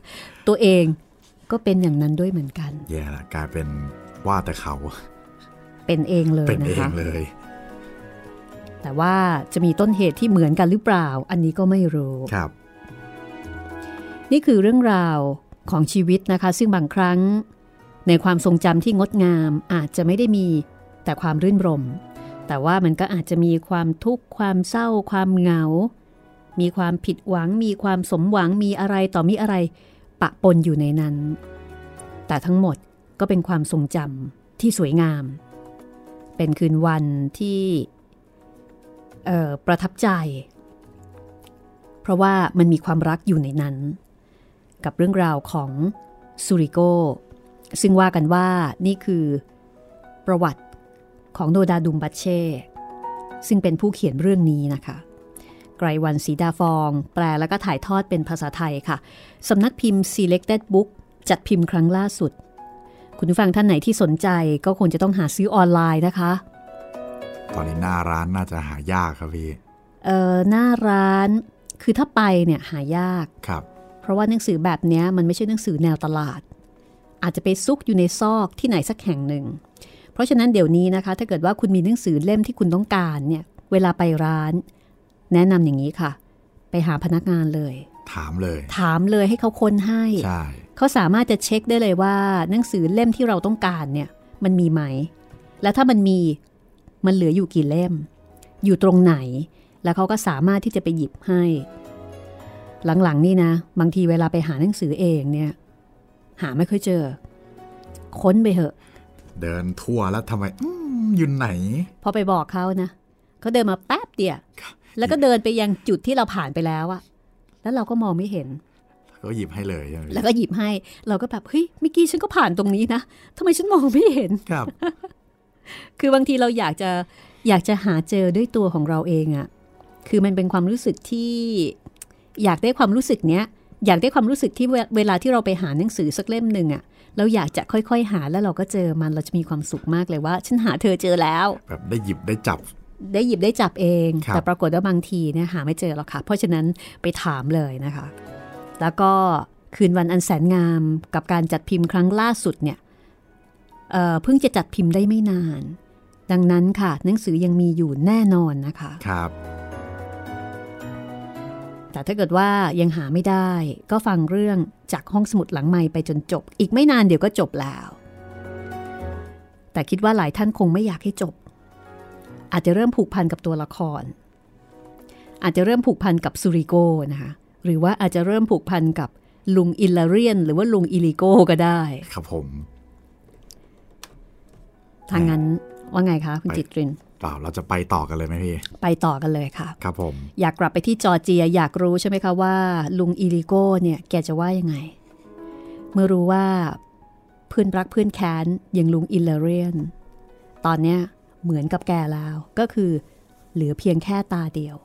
Speaker 3: ตัวเองก็เป็นอย่างนั้นด้วยเหมือนกัน
Speaker 4: แย่ละกลายเป็นว่าแต่เขา
Speaker 3: เป็นเองเลย
Speaker 4: เป็น
Speaker 3: นะ
Speaker 4: เอง
Speaker 3: คะ
Speaker 4: เลย
Speaker 3: แต่ว่าจะมีต้นเหตุที่เหมือนกันหรือเปล่า อันนี้ก็ไม่รู้
Speaker 4: ครับ
Speaker 3: นี่คือเรื่องราวของชีวิตนะคะ ซึ่งบางครั้ง ในความทรงจำที่งดงามอาจจะไม่ได้มีแต่ความรื่นรม แต่ว่ามันก็อาจจะมีความทุกข์ความเศร้า ความเหงา มีความผิดหวัง มีความสมหวังมีอะไรต่อมีอะไร ปะปนอยู่ในนั้น แต่ทั้งหมดก็เป็นความทรงจำที่สวยงาม เป็นคืนวันที่ประทับใจ เพราะว่ามันมีความรักอยู่ในนั้น กับเรื่องราวของซูริโก ซึ่งว่ากันว่านี่คือประวัติของโนดาดุมบัชเช่ ซึ่งเป็นผู้เขียนเรื่องนี้นะคะ ไกรวันสีดาฟอง แปลแล้วก็ถ่ายทอดเป็นภาษาไทยค่ะ สำนักพิมพ์ Selected Book จัดพิมพ์ครั้งล่าสุด คุณผู้ฟังท่านไหนที่สนใจก็คงจะต้องหาซื้อออนไลน์นะคะ
Speaker 4: ตอนนี้หน้าร้านน่าจะหายากครับพี่
Speaker 3: เอ่อ หน้าร้าน คือถ้าไปเนี่ยหายาก
Speaker 4: ครับ
Speaker 3: เพราะว่าหนังสือแบบนี้มันไม่ใช่หนังสือแนวตลาด อาจจะไปซุกอยู่ในซอกที่ไหนสักแห่งหนึ่ง เพราะฉะนั้นเดี๋ยวนี้นะคะ ถ้าเกิดว่าคุณมีหนังสือเล่มที่คุณต้องการเนี่ยเวลาไปร้าน แนะนำอย่างนี้ค่ะ ไปหาพนักงานเลย
Speaker 4: ถามเลย
Speaker 3: ถามเลยให้เขาค้นให้
Speaker 4: ใช่
Speaker 3: เขาสามารถจะเช็คได้เลยว่าหนังสือเล่มที่เราต้องการเนี่ยมันมีไหม และถ้ามันมีมันเหลืออยู่กี่เล่ม อยู่ตรงไหน แล้วเขาก็สามารถที่จะไปหยิบให้ หลังๆนี่นะ บางทีเวลาไปหาหนังสือเองเนี่ย หาไม่ค่อยเจอ ค้นไปเถอะ
Speaker 4: เดินทั่วแล้วทำไมอืมอยู่ไหน
Speaker 3: พอไปบอกเขานะเขาเดินมาแป๊บเดียวแล้วก็เดินไปยังจุดที่เราผ่านไปแล้วอะแล้วเราก็มองไม่เห็น
Speaker 4: ก็หยิบให้เลยใช่ไหม
Speaker 3: แล้วก็หยิบให้ เราก็แบบเฮ้ยเมื่อกี้ฉันก็ผ่านตรงนี้นะทำไมฉันมองไม่เห็น
Speaker 4: ครับ
Speaker 3: คือบางทีเราอยากจะอยากจะหาเจอด้วยตัวของเราเองอะคือมันเป็นความรู้สึกที่อยากได้ความรู้สึกเนี้ย อยากได้ความรู้สึกที่เวเวลาที่เราไปหาหนังสือสักเล่มหนึ่งอะเราอยากจะค่อยๆ หาแล้วเราก็เจอมันเราจะมีความสุขมากเลยว่า ฉันหาเธอเจอแล้ว
Speaker 4: แบบได้หยิบได้จับ
Speaker 3: ได้หยิบได้จับเอง
Speaker 4: ครับ
Speaker 3: แต่ปรากฏว่าบางทีเนี่ยหาไม่เจอหรอกค่ะ เพราะฉะนั้นไปถามเลยนะคะ แล้วก็คืนวันอันแสนงามกับการจัดพิมพ์ครั้งล่าสุดเนี่ยเอ่อเพิ่งจะจัดพิมพ์ได้ไม่นาน ดังนั้นค่ะ หนังสือยังมีอยู่แน่นอนนะคะ
Speaker 4: ครับ
Speaker 3: แต่ถ้าเกิดว่ายังหาไม่ได้ ก็ฟังเรื่องจากห้องสมุดหลังไม้ไปจนจบ อีกไม่นานเดี๋ยวก็จบแล้ว แต่คิดว่าหลายท่านคงไม่อยากให้จบ อาจจะเริ่มผูกพันกับตัวละคร อาจจะเริ่มผูกพันกับซูริโกนะคะหรือว่าอาจจะเริ่มผูกพันกับลุงอิลลาเรียน หรือว่าลุงอิลิโกก็ได้
Speaker 4: ครับผม
Speaker 3: ทางนั้นว่าไงคะ คุณ
Speaker 4: ไป
Speaker 3: จิตริน
Speaker 4: เปล่าเราจะไปต่อกันเลยไหมพี่
Speaker 3: ไปต่อกันเลยค่ะ
Speaker 4: ครับผม
Speaker 3: อยากกลับไปที่จอร์เจีย อยากรู้ใช่ไหมคะว่า ลุงอิลิโก้เนี่ยแกจะว่ายังไง เมื่อรู้ว่าเพื่อนรักเพื่อนแค้นอย่างลุงอิลเลเรียน ตอนเนี้ยเหมือนกับแกแล้วก็คือเหลือเพียงแค่ตาเดียว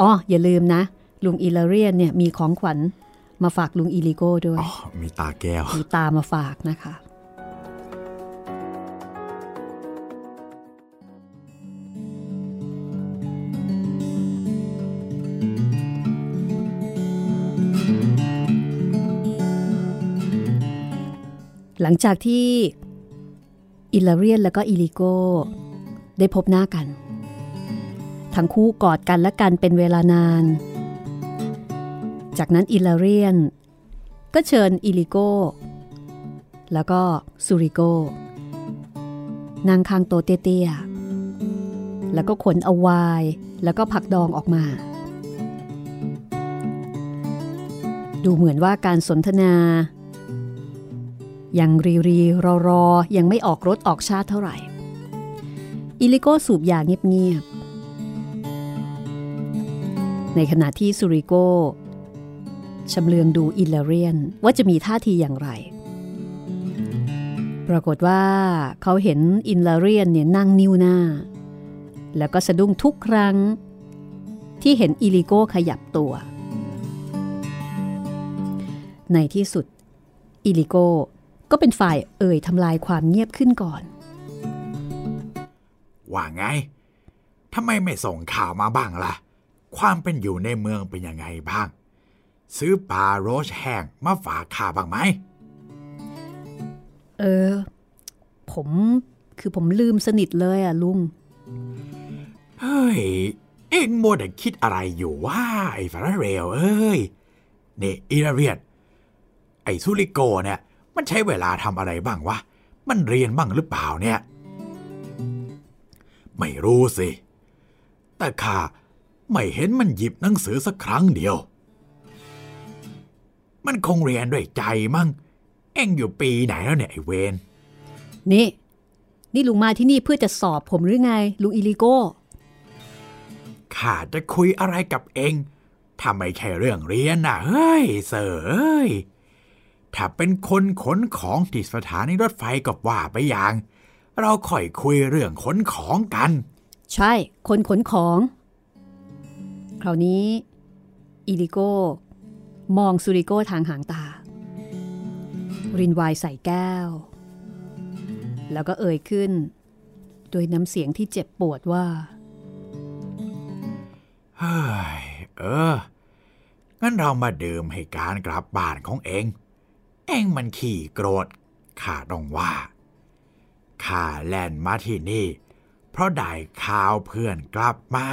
Speaker 3: อ๋อ อย่าลืมนะ ลุงอิลเลเรียนเนี่ยมีของขวัญมาฝากลุงอิลิโก้ด้วย
Speaker 4: อ๋อมีตาแก้ว
Speaker 3: มีตามาฝากนะคะ หลังจากที่อิลาเรียนและก็อิลิโกได้พบหน้ากัน ทั้งคู่กอดกันและกันเป็นเวลานาน จากนั้นอิลาเรียน ก็เชิญอิลิโกแล้วก็ซูริโกนั่งข้างโต๊ะเตี้ยๆแล้วก็ขนเอาไวน์แล้วก็ผักดองออกมา ดูเหมือนว่าการสนทนา ยังรีรีรอรอยังไม่ออกรสออกชาติเท่าไหร่ อิลิโกสูบยาเงียบๆ ในขณะที่ซูริโกชำเลืองดูอิลเลเรียนว่าจะมีท่าทีอย่างไร ปรากฏว่าเขาเห็นอิลเลเรียนเนี่ยนั่งนิ่วหน้า แล้วก็สะดุ้งทุกครั้ง ที่เห็นอิลิโกขยับตัว ในที่สุดอิลิโก ก็เป็นฝ่ายเอ่ยทำลายความเงียบขึ้นก่อน
Speaker 4: ว่าไงทำไมไม่ส่งข่าวมาบ้างล่ะ ความเป็นอยู่ในเมืองเป็นยังไงบ้าง ซื้อปลาโรชแห้งมาฝากข้าบ้างไหม
Speaker 3: เออ ผมคือผมลืมสนิทเลยอะลุง
Speaker 4: เฮ้ย เอ็งมัวแต่คิดอะไรอยู่ว่าไอ้ฟาราเรลเอ้ย นี่อีราเรียนไอ้ซูริโกเนี่ย มันใช้เวลาทำอะไรบ้างวะ มันเรียนบ้างหรือเปล่าเนี่ย ไม่รู้สิ แต่ข้าไม่เห็นมันหยิบหนังสือสักครั้งเดียว มันคงเรียนด้วยใจมั้งเอ็งอยู่ปีไหนแล้วเนี่ยไอ้เวน
Speaker 3: นี่ นี่ลุงมาที่นี่เพื่อจะสอบผมหรือไง ลุงอิลิโก
Speaker 4: ข้าจะคุยอะไรกับเองถ้าไม่ใช่เรื่องเรียนนะเฮ้ย เสอเอ้ย ถ้าเป็นคนขนของที่สถานีรถไฟก็ว่าไปอย่าง เราค่อยคุยเรื่องขนของกัน
Speaker 3: ใช่ คนขนของ คราวนี้อิลิโกมองซูริโกทางหางตา รินไวน์ใส่แก้ว แล้วก็เอ่ยขึ้น โดยน้ำเสียงที่เจ็บปวดว่า
Speaker 4: เฮ้ยเออ งั้นเรามาดื่มให้การกลับบ้านของเอง เองมันขี่โกรธข้าต้องว่าข้าแล่นมาที่นี่ เพราะได้ข่าวเพื่อนกลับมา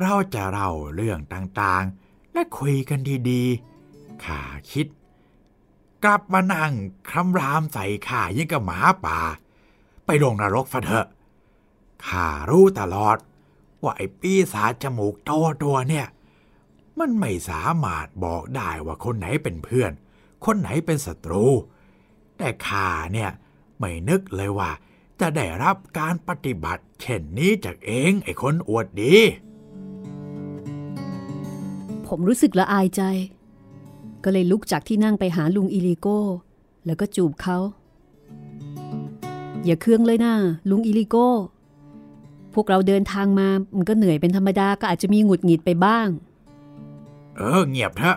Speaker 4: เราจะเล่าเรื่องต่างๆ และคุยกันดีๆข้าคิด กลับมานั่งคำรามใส่ข้ายิ่งกับหมาป่า ไปลงนรกฟะเถอะข้ารู้ตลอด ว่าไอ้ปีศาจจมูกโตตัวเนี่ย มันไม่สามารถบอกได้ว่าคนไหนเป็นเพื่อน คนไหนเป็นศัตรู แต่ข้าเนี่ยไม่นึกเลยว่า จะได้รับการปฏิบัติเช่นนี้จากเองไอ้คนอวดดี
Speaker 3: ผมรู้สึกละอายใจ ก็เลยลุกจากที่นั่งไปหาลุงอิลิโก้ แล้วก็จูบเขา อย่าเคืองเลยนะลุงอิลิโก้ พวกเราเดินทางมา มันก็เหนื่อยเป็นธรรมดาก็อาจจะมีหงุดหงิดไปบ้าง
Speaker 4: เออเงียบเถอะ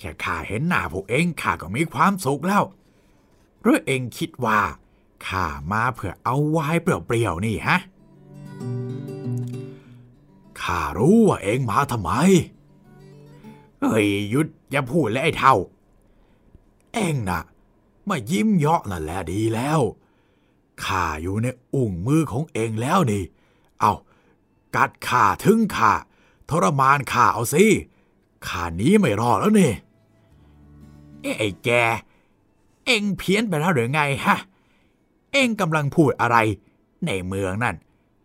Speaker 4: แค่ข้าเห็นหน้าพวกเอ็งข้าก็มีความสุขแล้วหรือเอ็งคิดว่าข้ามาเพื่อเอาไวน์เปรี้ยวๆนี่ฮะข้ารู้ว่าเองมาทำไม เฮ้ยหยุดอย่าพูดเลยไอ้เท่า เองน่ะมายิ้มเยาะนั่นแหละดีแล้วข้าอยู่ในอุ่งมือของเองแล้วนี่ เอากัดข้าถึงข้าทรมานข้าเอาสิข้านี้ไม่รอดแล้วนี่ เอ้ไอ้แก เอ็งเพี้ยนไปแล้วหรือไงฮะ เอ็งกำลังพูดอะไร ในเมืองนั่น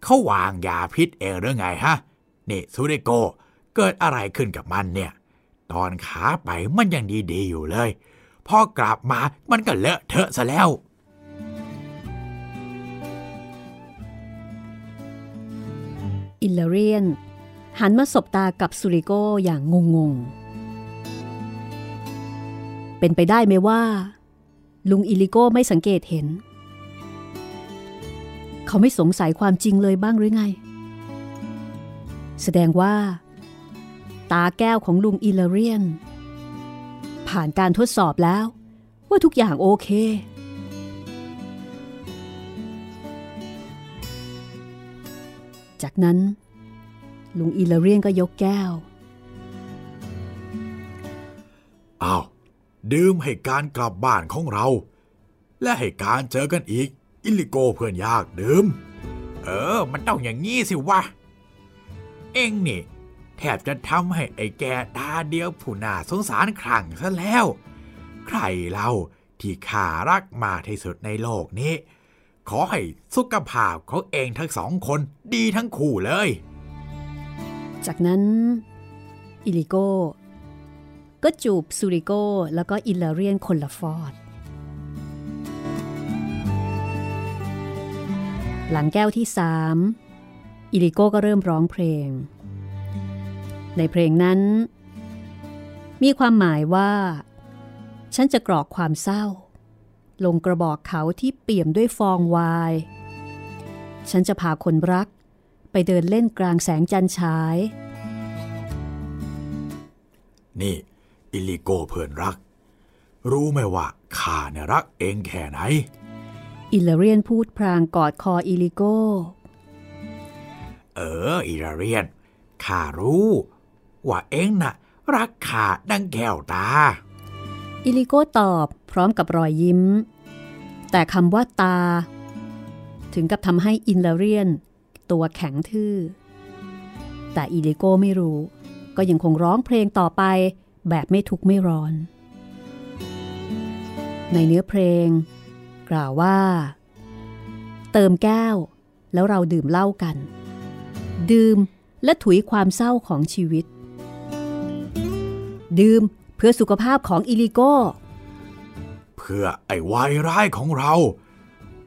Speaker 4: เขาวางยาพิษเองหรือไงฮะ นี่ซูริโก เกิดอะไรขึ้นกับมันเนี่ย ตอนขาไปมันยังดีๆอยู่เลย พอกลับมามันก็เลอะเทอะซะแล้ว
Speaker 3: อิลเลเรียน หันมาสบตากับซูริโกอย่างงงๆ เป็นไปได้ไหมว่า ลุงอิลิโก้ไม่สังเกตเห็น เขาไม่สงสัยความจริงเลยบ้างหรือไง แสดงว่า ตาแก้วของลุงอิลเรียน ผ่านการทดสอบแล้วว่าทุกอย่างโอเค จากนั้น ลุงอิลเรียนก็ยกแก้ว
Speaker 4: อ้าว ดื่มให้การกลับบ้านของเรา และให้การเจอกันอีก อิลิโกเพื่อนยากดื่ม เออ มันต้องอย่างงี้สิวะ เองนี่ แทบจะทำให้ไอ้แกตาเดียวผู้น่าสงสารครั้งซะแล้ว ใครเล่าที่ข้ารักมากที่สุดในโลกนี้ ขอให้สุขภาพของเองทั้งสองคนดีทั้งคู่เลย
Speaker 3: จากนั้น อิลิโก ก็จูบซูริโก้แล้วก็อิลเรียนคนละฟอด หลังแก้วที่สามอิลิโก้ก็เริ่มร้องเพลง ในเพลงนั้น มีความหมายว่า ฉันจะกรอกความเศร้า ลงกระบอกเขาที่เปี่ยมด้วยฟองไวน์ ฉันจะพาคนรัก ไปเดินเล่นกลางแสงจันทร์ฉาย
Speaker 4: นี่ อิลิโกเพื่อนรัก รู้ไหมว่าข้าเนี่ยรักเอ็งแค่ไหน
Speaker 3: อิลเรียนพูดพลางกอดคออิลิโก้
Speaker 4: เออ อิราเรียนข้ารู้ ว่าเอ็งน่ะ รักข้าดังแก้วตา
Speaker 3: อิลิโก้ตอบพร้อมกับรอยยิ้ม แต่คำว่าตา ถึงกับทำให้อินลาเรียน ตัวแข็งทื่อ แต่อิลิโก้ไม่รู้ก็ยังคงร้องเพลงต่อไป แบบไม่ทุกข์ไม่ร้อน ในเนื้อเพลง กล่าวว่า เติมแก้ว แล้วเราดื่มเหล้ากัน ดื่มและถุยความเศร้าของชีวิต ดื่มเพื่อสุขภาพของอิลิโก้
Speaker 4: เพื่อไอ้วายร้ายของเรา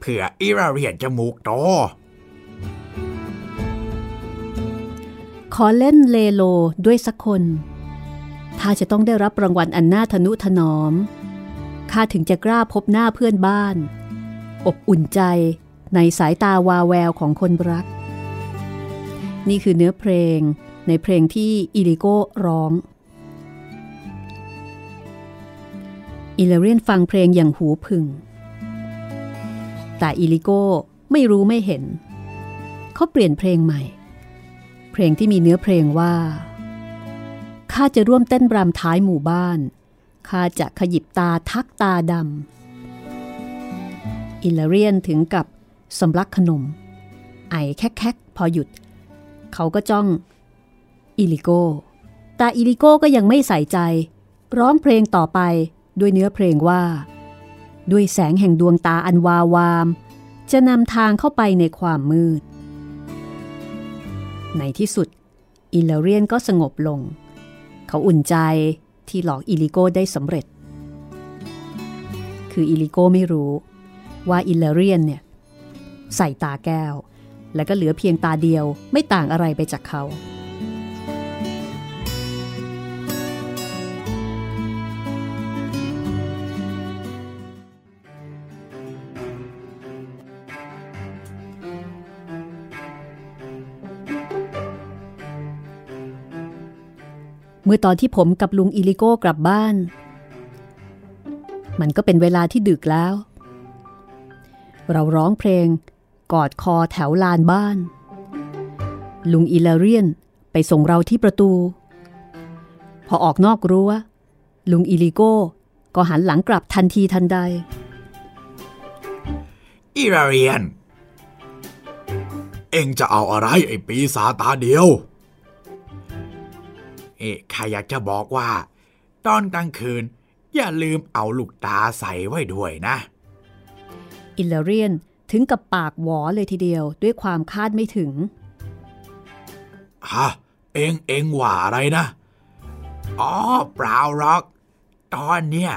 Speaker 4: เพื่ออิราเรียนจมูกโต
Speaker 3: ขอเล่นเลโลด้วยสักคน ถ้าจะต้องได้รับรางวัลอันน่าทนุถนอม ข้าถึงจะกล้าพบหน้าเพื่อนบ้าน อบอุ่นใจในสายตาวาแววของคนรัก นี่คือเนื้อเพลงในเพลงที่อิลิโก้ร้อง อิเลเรียนฟังเพลงอย่างหูผึ่งแต่อิลิโก้ไม่รู้ไม่เห็น เขาเปลี่ยนเพลงใหม่ เพลงที่มีเนื้อเพลงว่า ข้าจะร่วมเต้นรำท้ายหมู่บ้าน ข้าจะขยิบตาทักตาดำ อิลเรียนถึงกับสำลักขนม ไอแค่กๆพอหยุด เขาก็จ้อง อิลิโก้ แต่อิลิโก้ก็ยังไม่ใส่ใจ ร้องเพลงต่อไปด้วยเนื้อเพลงว่า ด้วยแสงแห่งดวงตาอันวาวาม จะนำทางเข้าไปในความมืด ในที่สุด อิลเรียนก็สงบลง เขาอุ่นใจที่หลอกอิลิโก้ได้สำเร็จ คืออิลิโก้ไม่รู้ว่าอิลเลเรียนเนี่ยใส่ตาแก้ว และก็เหลือเพียงตาเดียวไม่ต่างอะไรไปจากเขา เมื่อตอนที่ผมกับลุงอิลิโก้กลับบ้าน มันก็เป็นเวลาที่ดึกแล้ว เราร้องเพลงกอดคอแถวลานบ้าน ลุงอิลาเรียนไปส่งเราที่ประตู พอออกนอกรั้ว ลุงอิลิโก้ก็หันหลังกลับทันทีทันใด
Speaker 4: อิลาเรียน เอ็งจะเอาอะไรไอ้ปีศาตาเดียว เอ๊ะข้าอยากจะบอกว่า ตอนกลางคืน อย่าลืมเอาลูกตาใส่ไว้ด้วยนะ
Speaker 3: อิลาเรียนถึงกับปากหวอเลยทีเดียวด้วยความคาดไม่ถึง
Speaker 4: ฮะ เอ็งเอ็งว่าอะไรนะ อ๋อ เปล่าหรอก ตอนเนี้ย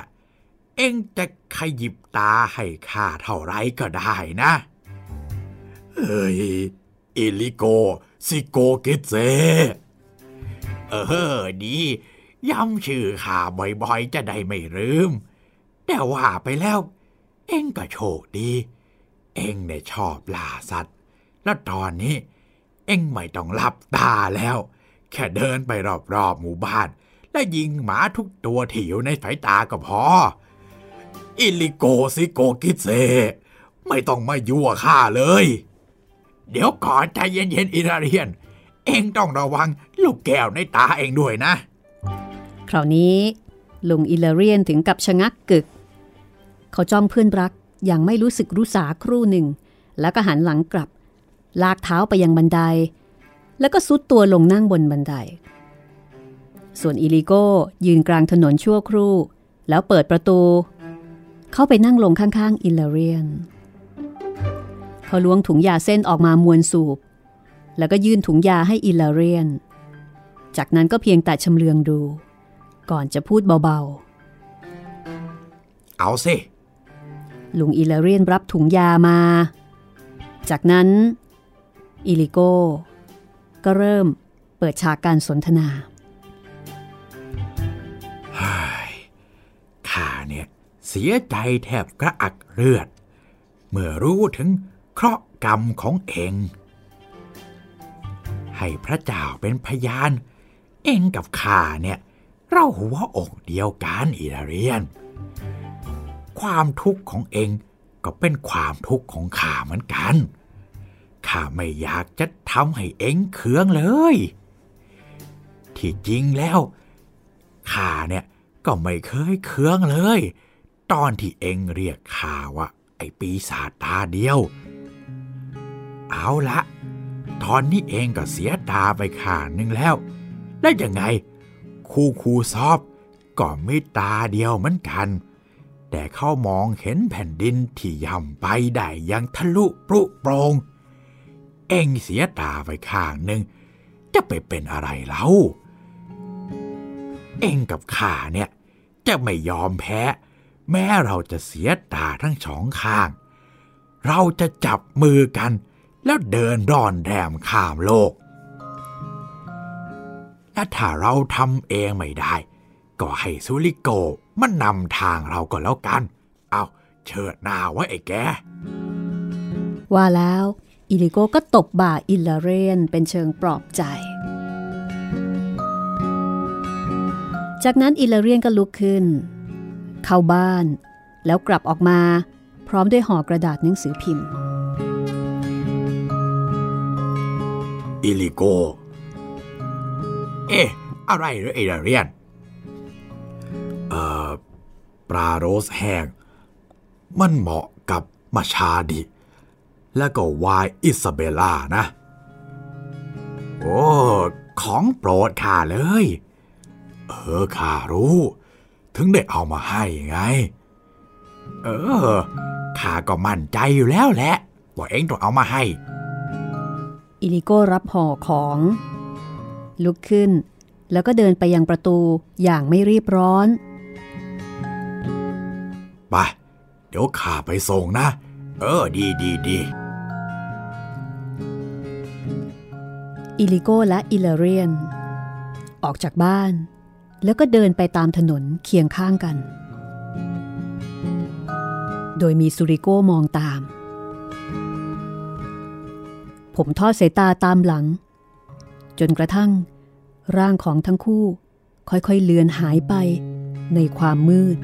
Speaker 4: เอ็งจะขยิบตาให้ข้าเท่าไรก็ได้นะเฮ้ย อิลิโก ซิโกกิเซ เออดีย้ำชื่อข้าบ่อยๆ จะได้ไม่ลืม แต่ว่าไปแล้ว เอ็งก็โชคดี เอ็งเนี่ยชอบล่าสัตว์ แล้วตอนนี้ เอ็งไม่ต้องหลับตาแล้ว แค่เดินไปรอบๆหมู่บ้าน และยิงหมาทุกตัวที่อยู่ในสายตาก็พอ อิลิโก ชิโกกิดเซ ไม่ต้องมายั่วข้าเลย เดี๋ยวก่อนใจเย็นๆอิลาเรียน เอ็งต้องระวังลูกแก้วในตาเอ็งด้วยนะ
Speaker 3: คราวนี้ลุงอิลาเรียนถึงกับชะงักกึก เขาจ้องเพื่อนรักอย่างไม่รู้สึกรู้สาครู่หนึ่ง แล้วก็หันหลังกลับ ลากเท้าไปยังบันได แล้วก็ทรุดตัวลงนั่งบนบันได ส่วนอิลิโก้ยืนกลางถนนชั่วครู่ แล้วเปิดประตู เข้าไปนั่งลงข้างๆอิลเรียน เขาล้วงถุงยาเส้นออกมามวนสูบ แล้วก็ยื่นถุงยาให้อิลาเรียน จากนั้นก็เพียงแต่ชำเลืองดู ก่อนจะพูดเบา
Speaker 4: เอาสิ
Speaker 3: ๆลุงอิลาเรียนรับถุงยามา จากนั้น อิลิโก้ ก็เริ่มเปิดฉากการสนทนา
Speaker 4: ข้าเนี่ยเสียใจแทบกระอักเลือด เมื่อรู้ถึงเคราะห์กรรมของเอง ให้พระเจ้าเป็นพยาน เองกับข้าเนี่ย เราหัวอกเดียวกันอิราเรียน ความทุกข์ของเองก็เป็นความทุกข์ของข้าเหมือนกัน ข้าไม่อยากจะทำให้เองเคืองเลย ที่จริงแล้วข้าเนี่ยก็ไม่เคยเคืองเลย ตอนที่เองเรียกข้าว่าไอ้ปีศาจตาเดียว เอาละ ตอนนี้เองก็เสียตาไปข้างหนึ่งแล้ว และยังไง คู่ครูซอบก็ไม่ตาเดียวเหมือนกัน แต่เขามองเห็นแผ่นดินที่ย่ำไปได้อยังทะลุปรุโปรง เองเสียตาไปข้างหนึ่ง จะไปเป็นอะไรเล่า เองกับข้าเนี่ย จะไม่ยอมแพ้ แม้เราจะเสียตาทั้งสองข้าง เราจะจับมือกัน แล้วเดินร่อนแรมข้ามโลก และถ้าเราทำเองไม่ได้ ก็ให้ซูริโกมันนำทางเราก็แล้วกัน เอาเชิดหน้าไว้ไอ้แก
Speaker 3: ว่าแล้วอิลิโกก็ตบบ่าอิลาเรนเป็นเชิงปลอบใจ จากนั้นอิลาเรียนก็ลุกขึ้น เข้าบ้าน แล้วกลับออกมา พร้อมด้วยห่อกระดาษหนังสือพิมพ์
Speaker 4: อิลิโก เอ๊ะ อะไรเหรออิลาเรียน เอ่อ ปลาโรชแห้ง มันเหมาะกับมาชาดิ แล้วก็ไวน์อิซาเบล่านะ โอ้ ของโปรดข้าเลย เออข้ารู้ ถึงได้เอามาให้ไง เออข้าก็มั่นใจอยู่แล้วแหละว่าเอ็งต้องเอามาให้
Speaker 3: อิลิโก้รับห่อของ ลุกขึ้น แล้วก็เดินไปยังประตูอย่างไม่รีบร้อน
Speaker 4: ไป เดี๋ยวข้าไปส่งนะ เออ ดีดีดี
Speaker 3: อิลิโกและอิลาเรียน ออกจากบ้าน แล้วก็เดินไปตามถนนเคียงข้างกัน โดยมีซูริโกมองตาม ผมทอดสายตาตามหลัง จนกระทั่ง ร่างของทั้งคู่ค่อยๆเลือนหายไปในความมืด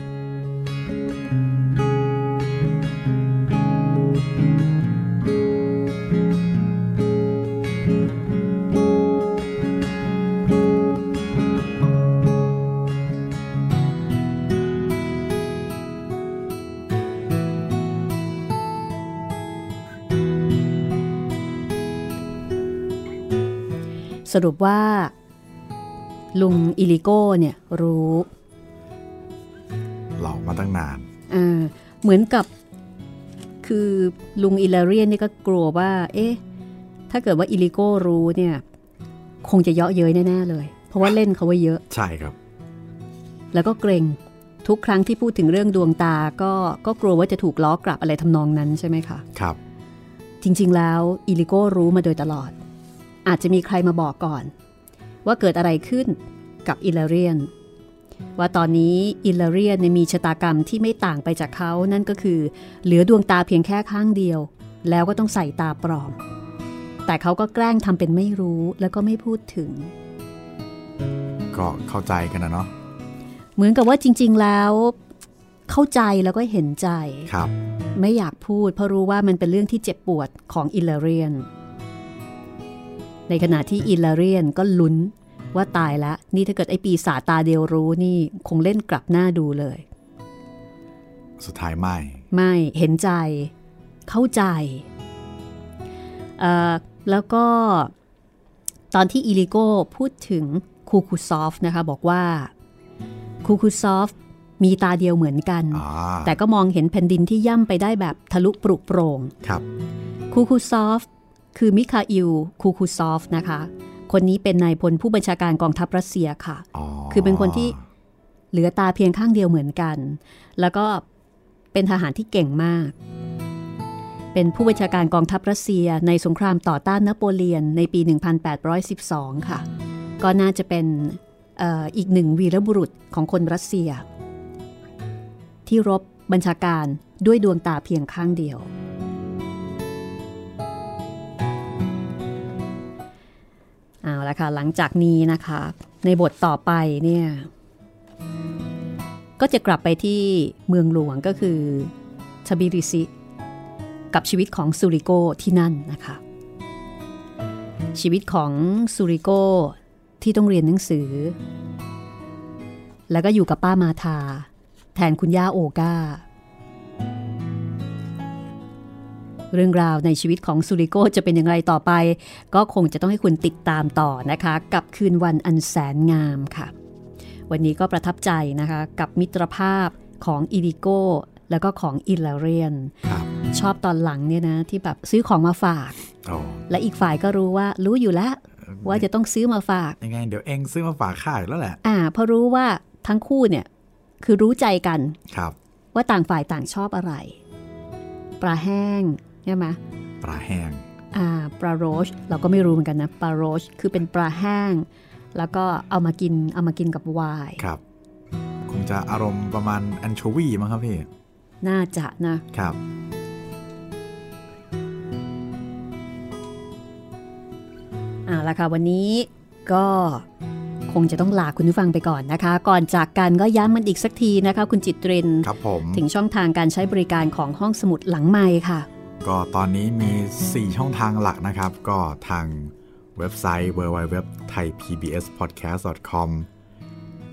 Speaker 3: สรุปว่า ลุงอิลิโก้เนี่ยรู้
Speaker 4: หลอกมาตั้งนาน
Speaker 3: อ่าเหมือนกับ คือลุงอิลาเรียนนี่ก็กลัวว่า เอ๊ะ ถ้าเกิดว่าอิลิโก้รู้เนี่ย คงจะเยาะเย้ยแน่ๆเลย เพราะว่าเล่นเขาไว้เยอะ
Speaker 4: ใช่ครับ
Speaker 3: แล้วก็เกรงทุกครั้งที่พูดถึงเรื่องดวงตาก็ก็กลัวว่าจะถูกล้อกลับอะไรทำนองนั้นใช่ไหมคะ
Speaker 4: ครับ
Speaker 3: จริง ๆ แล้วอิลิโก้รู้มาโดยตลอด อาจจะมีใครมาบอกก่อน ว่าเกิดอะไรขึ้นกับอิลาเรียน ว่าตอนนี้อิลาเรียนเนี่ยมีชะตากรรมที่ไม่ต่างไปจากเขานั่นก็คือ เหลือดวงตาเพียงแค่ข้างเดียว แล้วก็ต้องใส่ตาปลอม แต่เขาก็แกล้งทำเป็นไม่รู้แล้วก็ไม่พูดถึง
Speaker 4: ก็เข้าใจกันนะเนาะ
Speaker 3: เหมือนกับว่าจริง ๆแล้ว เข้าใจแล้วก็เห็นใจ
Speaker 4: ครับ
Speaker 3: ไม่อยากพูดเพราะรู้ว่ามันเป็นเรื่องที่เจ็บปวดของอิลลาเรียน ในขณะที่อิลลาเรียนก็ลุ้นว่าตายแล้วนี่ถ้าเกิดไอ้ปีศาจตาเดียวรู้นี่คงเล่นกลับหน้าดูเลย
Speaker 4: สุดท้ายไม่
Speaker 3: ไม่เห็นใจ เข้าใจเอ่อแล้วก็ตอนที่อิลิโก้พูดถึงคูตูซอฟนะคะบอกว่าคูตูซอฟมีตาเดียวเหมือนกัน
Speaker 4: อ่า
Speaker 3: แต่ก็มองเห็นแผ่นดินที่ย่ำไปได้แบบทะลุปรุโปร่ง
Speaker 4: ครับ
Speaker 3: คูตูซอฟ คือมิคาอิลคูตูซอฟนะคะ คนนี้เป็นนายพลผู้บัญชาการกองทัพรัสเซียค่ะ
Speaker 4: อ๋อ
Speaker 3: คือเป็นคนที่เหลือตาเพียงข้างเดียวเหมือนกัน แล้วก็เป็นทหารที่เก่งมาก เป็นผู้บัญชาการกองทัพรัสเซียในสงครามต่อต้านนโปเลียนในปี 1812 ค่ะ ก็น่าจะเป็นเอออีกหนึ่งวีรบุรุษของคนรัสเซีย ที่รบบัญชาการด้วยดวงตาเพียงข้างเดียว เอาละค่ะหลังจากนี้นะคะ ในบทต่อไปเนี่ย ก็จะกลับไปที่เมืองหลวงก็คือชบิริซิกับชีวิตของซูริโกที่นั่นนะคะ ชีวิตของซูริโกที่ต้องเรียนหนังสือ แล้วก็อยู่กับป้ามาทา แทนคุณย่าโอกา เรื่องราวในชีวิตของซูริโกจะเป็นอย่างไรต่อไป ก็คงจะต้องให้คุณติดตามต่อนะคะ กับคืนวันอันแสนงามค่ะ วันนี้ก็ประทับใจนะคะ กับมิตรภาพของอีดิโกแล้วก็ของอิลลาเรียน
Speaker 4: ครับ
Speaker 3: ชอบตอนหลังเนี่ยนะ ที่แบบซื้อของมาฝาก
Speaker 4: อ๋อ
Speaker 3: และอีกฝ่ายก็รู้ว่ารู้อยู่แล้ว ว่าจะต้องซื้อมาฝาก
Speaker 4: ยังไงเดี๋ยวเองซื้อมาฝากข้าอยู่แล้วแหละ
Speaker 3: อ่าเพราะรู้ว่าทั้งคู่เนี่ยคือรู้ใจกัน
Speaker 4: ครับ
Speaker 3: ว่าต่างฝ่ายต่างชอบอะไรปลาแห้ง ใช่ไหม
Speaker 4: ปลาแห้ง
Speaker 3: อ่าปลาโรชเราก็ไม่รู้เหมือนกันนะปลาโรชคือเป็นปลาแห้ง แล้วก็เอามากินเอามากินกับไวน์
Speaker 4: ครับ คงจะอารมณ์ประมาณแอนโชวีมั้งครับพี่
Speaker 3: น่าจะนะ
Speaker 4: ครับ
Speaker 3: อ่าละค่ะวันนี้ก็คงจะต้องลาคุณผู้ฟังไปก่อนนะคะ ก่อนจากกันก็ย้ำมันอีกสักทีนะคะ คุณจิตเรน
Speaker 4: ครับผม
Speaker 3: ถึงช่องทางการใช้บริการของห้องสมุดหลังไม้ค่ะ
Speaker 4: ก็ตอนนี้มี 4 ช่องทางหลักนะครับ ก็ทางเว็บไซต์ www.thaipbspodcast.com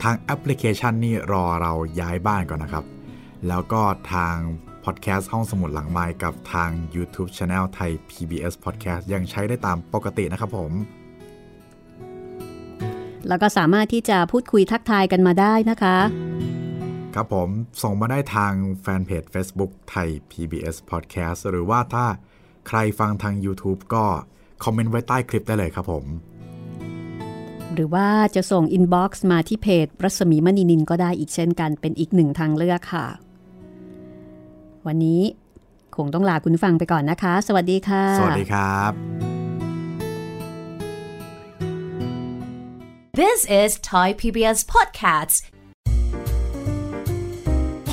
Speaker 4: ทางแอปพลิเคชันนี่รอเราย้ายบ้านก่อนนะครับ แล้วก็ทางพอดแคสต์ห้องสมุดหลังไมค์กับทาง YouTube Channel ไทย PBS Podcast ยังใช้ได้ตามปกตินะครับผม
Speaker 3: แล้วก็สามารถที่จะพูดคุยทักทายกันมาได้นะคะ
Speaker 4: ครับผม ส่งมาได้ทางแฟนเพจ Facebook ไทย PBS Podcast หรือว่าถ้าใครฟังทาง YouTube ก็คอมเมนต์ไว้ใต้คลิปได้เลยครับผม
Speaker 3: หรือว่าจะส่ง inbox มาที่เพจรัศมีมณีนิลก็ได้อีกเช่นกันเป็นอีกหนึ่งทางเลือกค่ะ วันนี้คงต้องลาคุณฟังไปก่อนนะคะ สวัสดีค่ะ
Speaker 5: สวัสดีครับ
Speaker 1: This is Thai PBS Podcasts.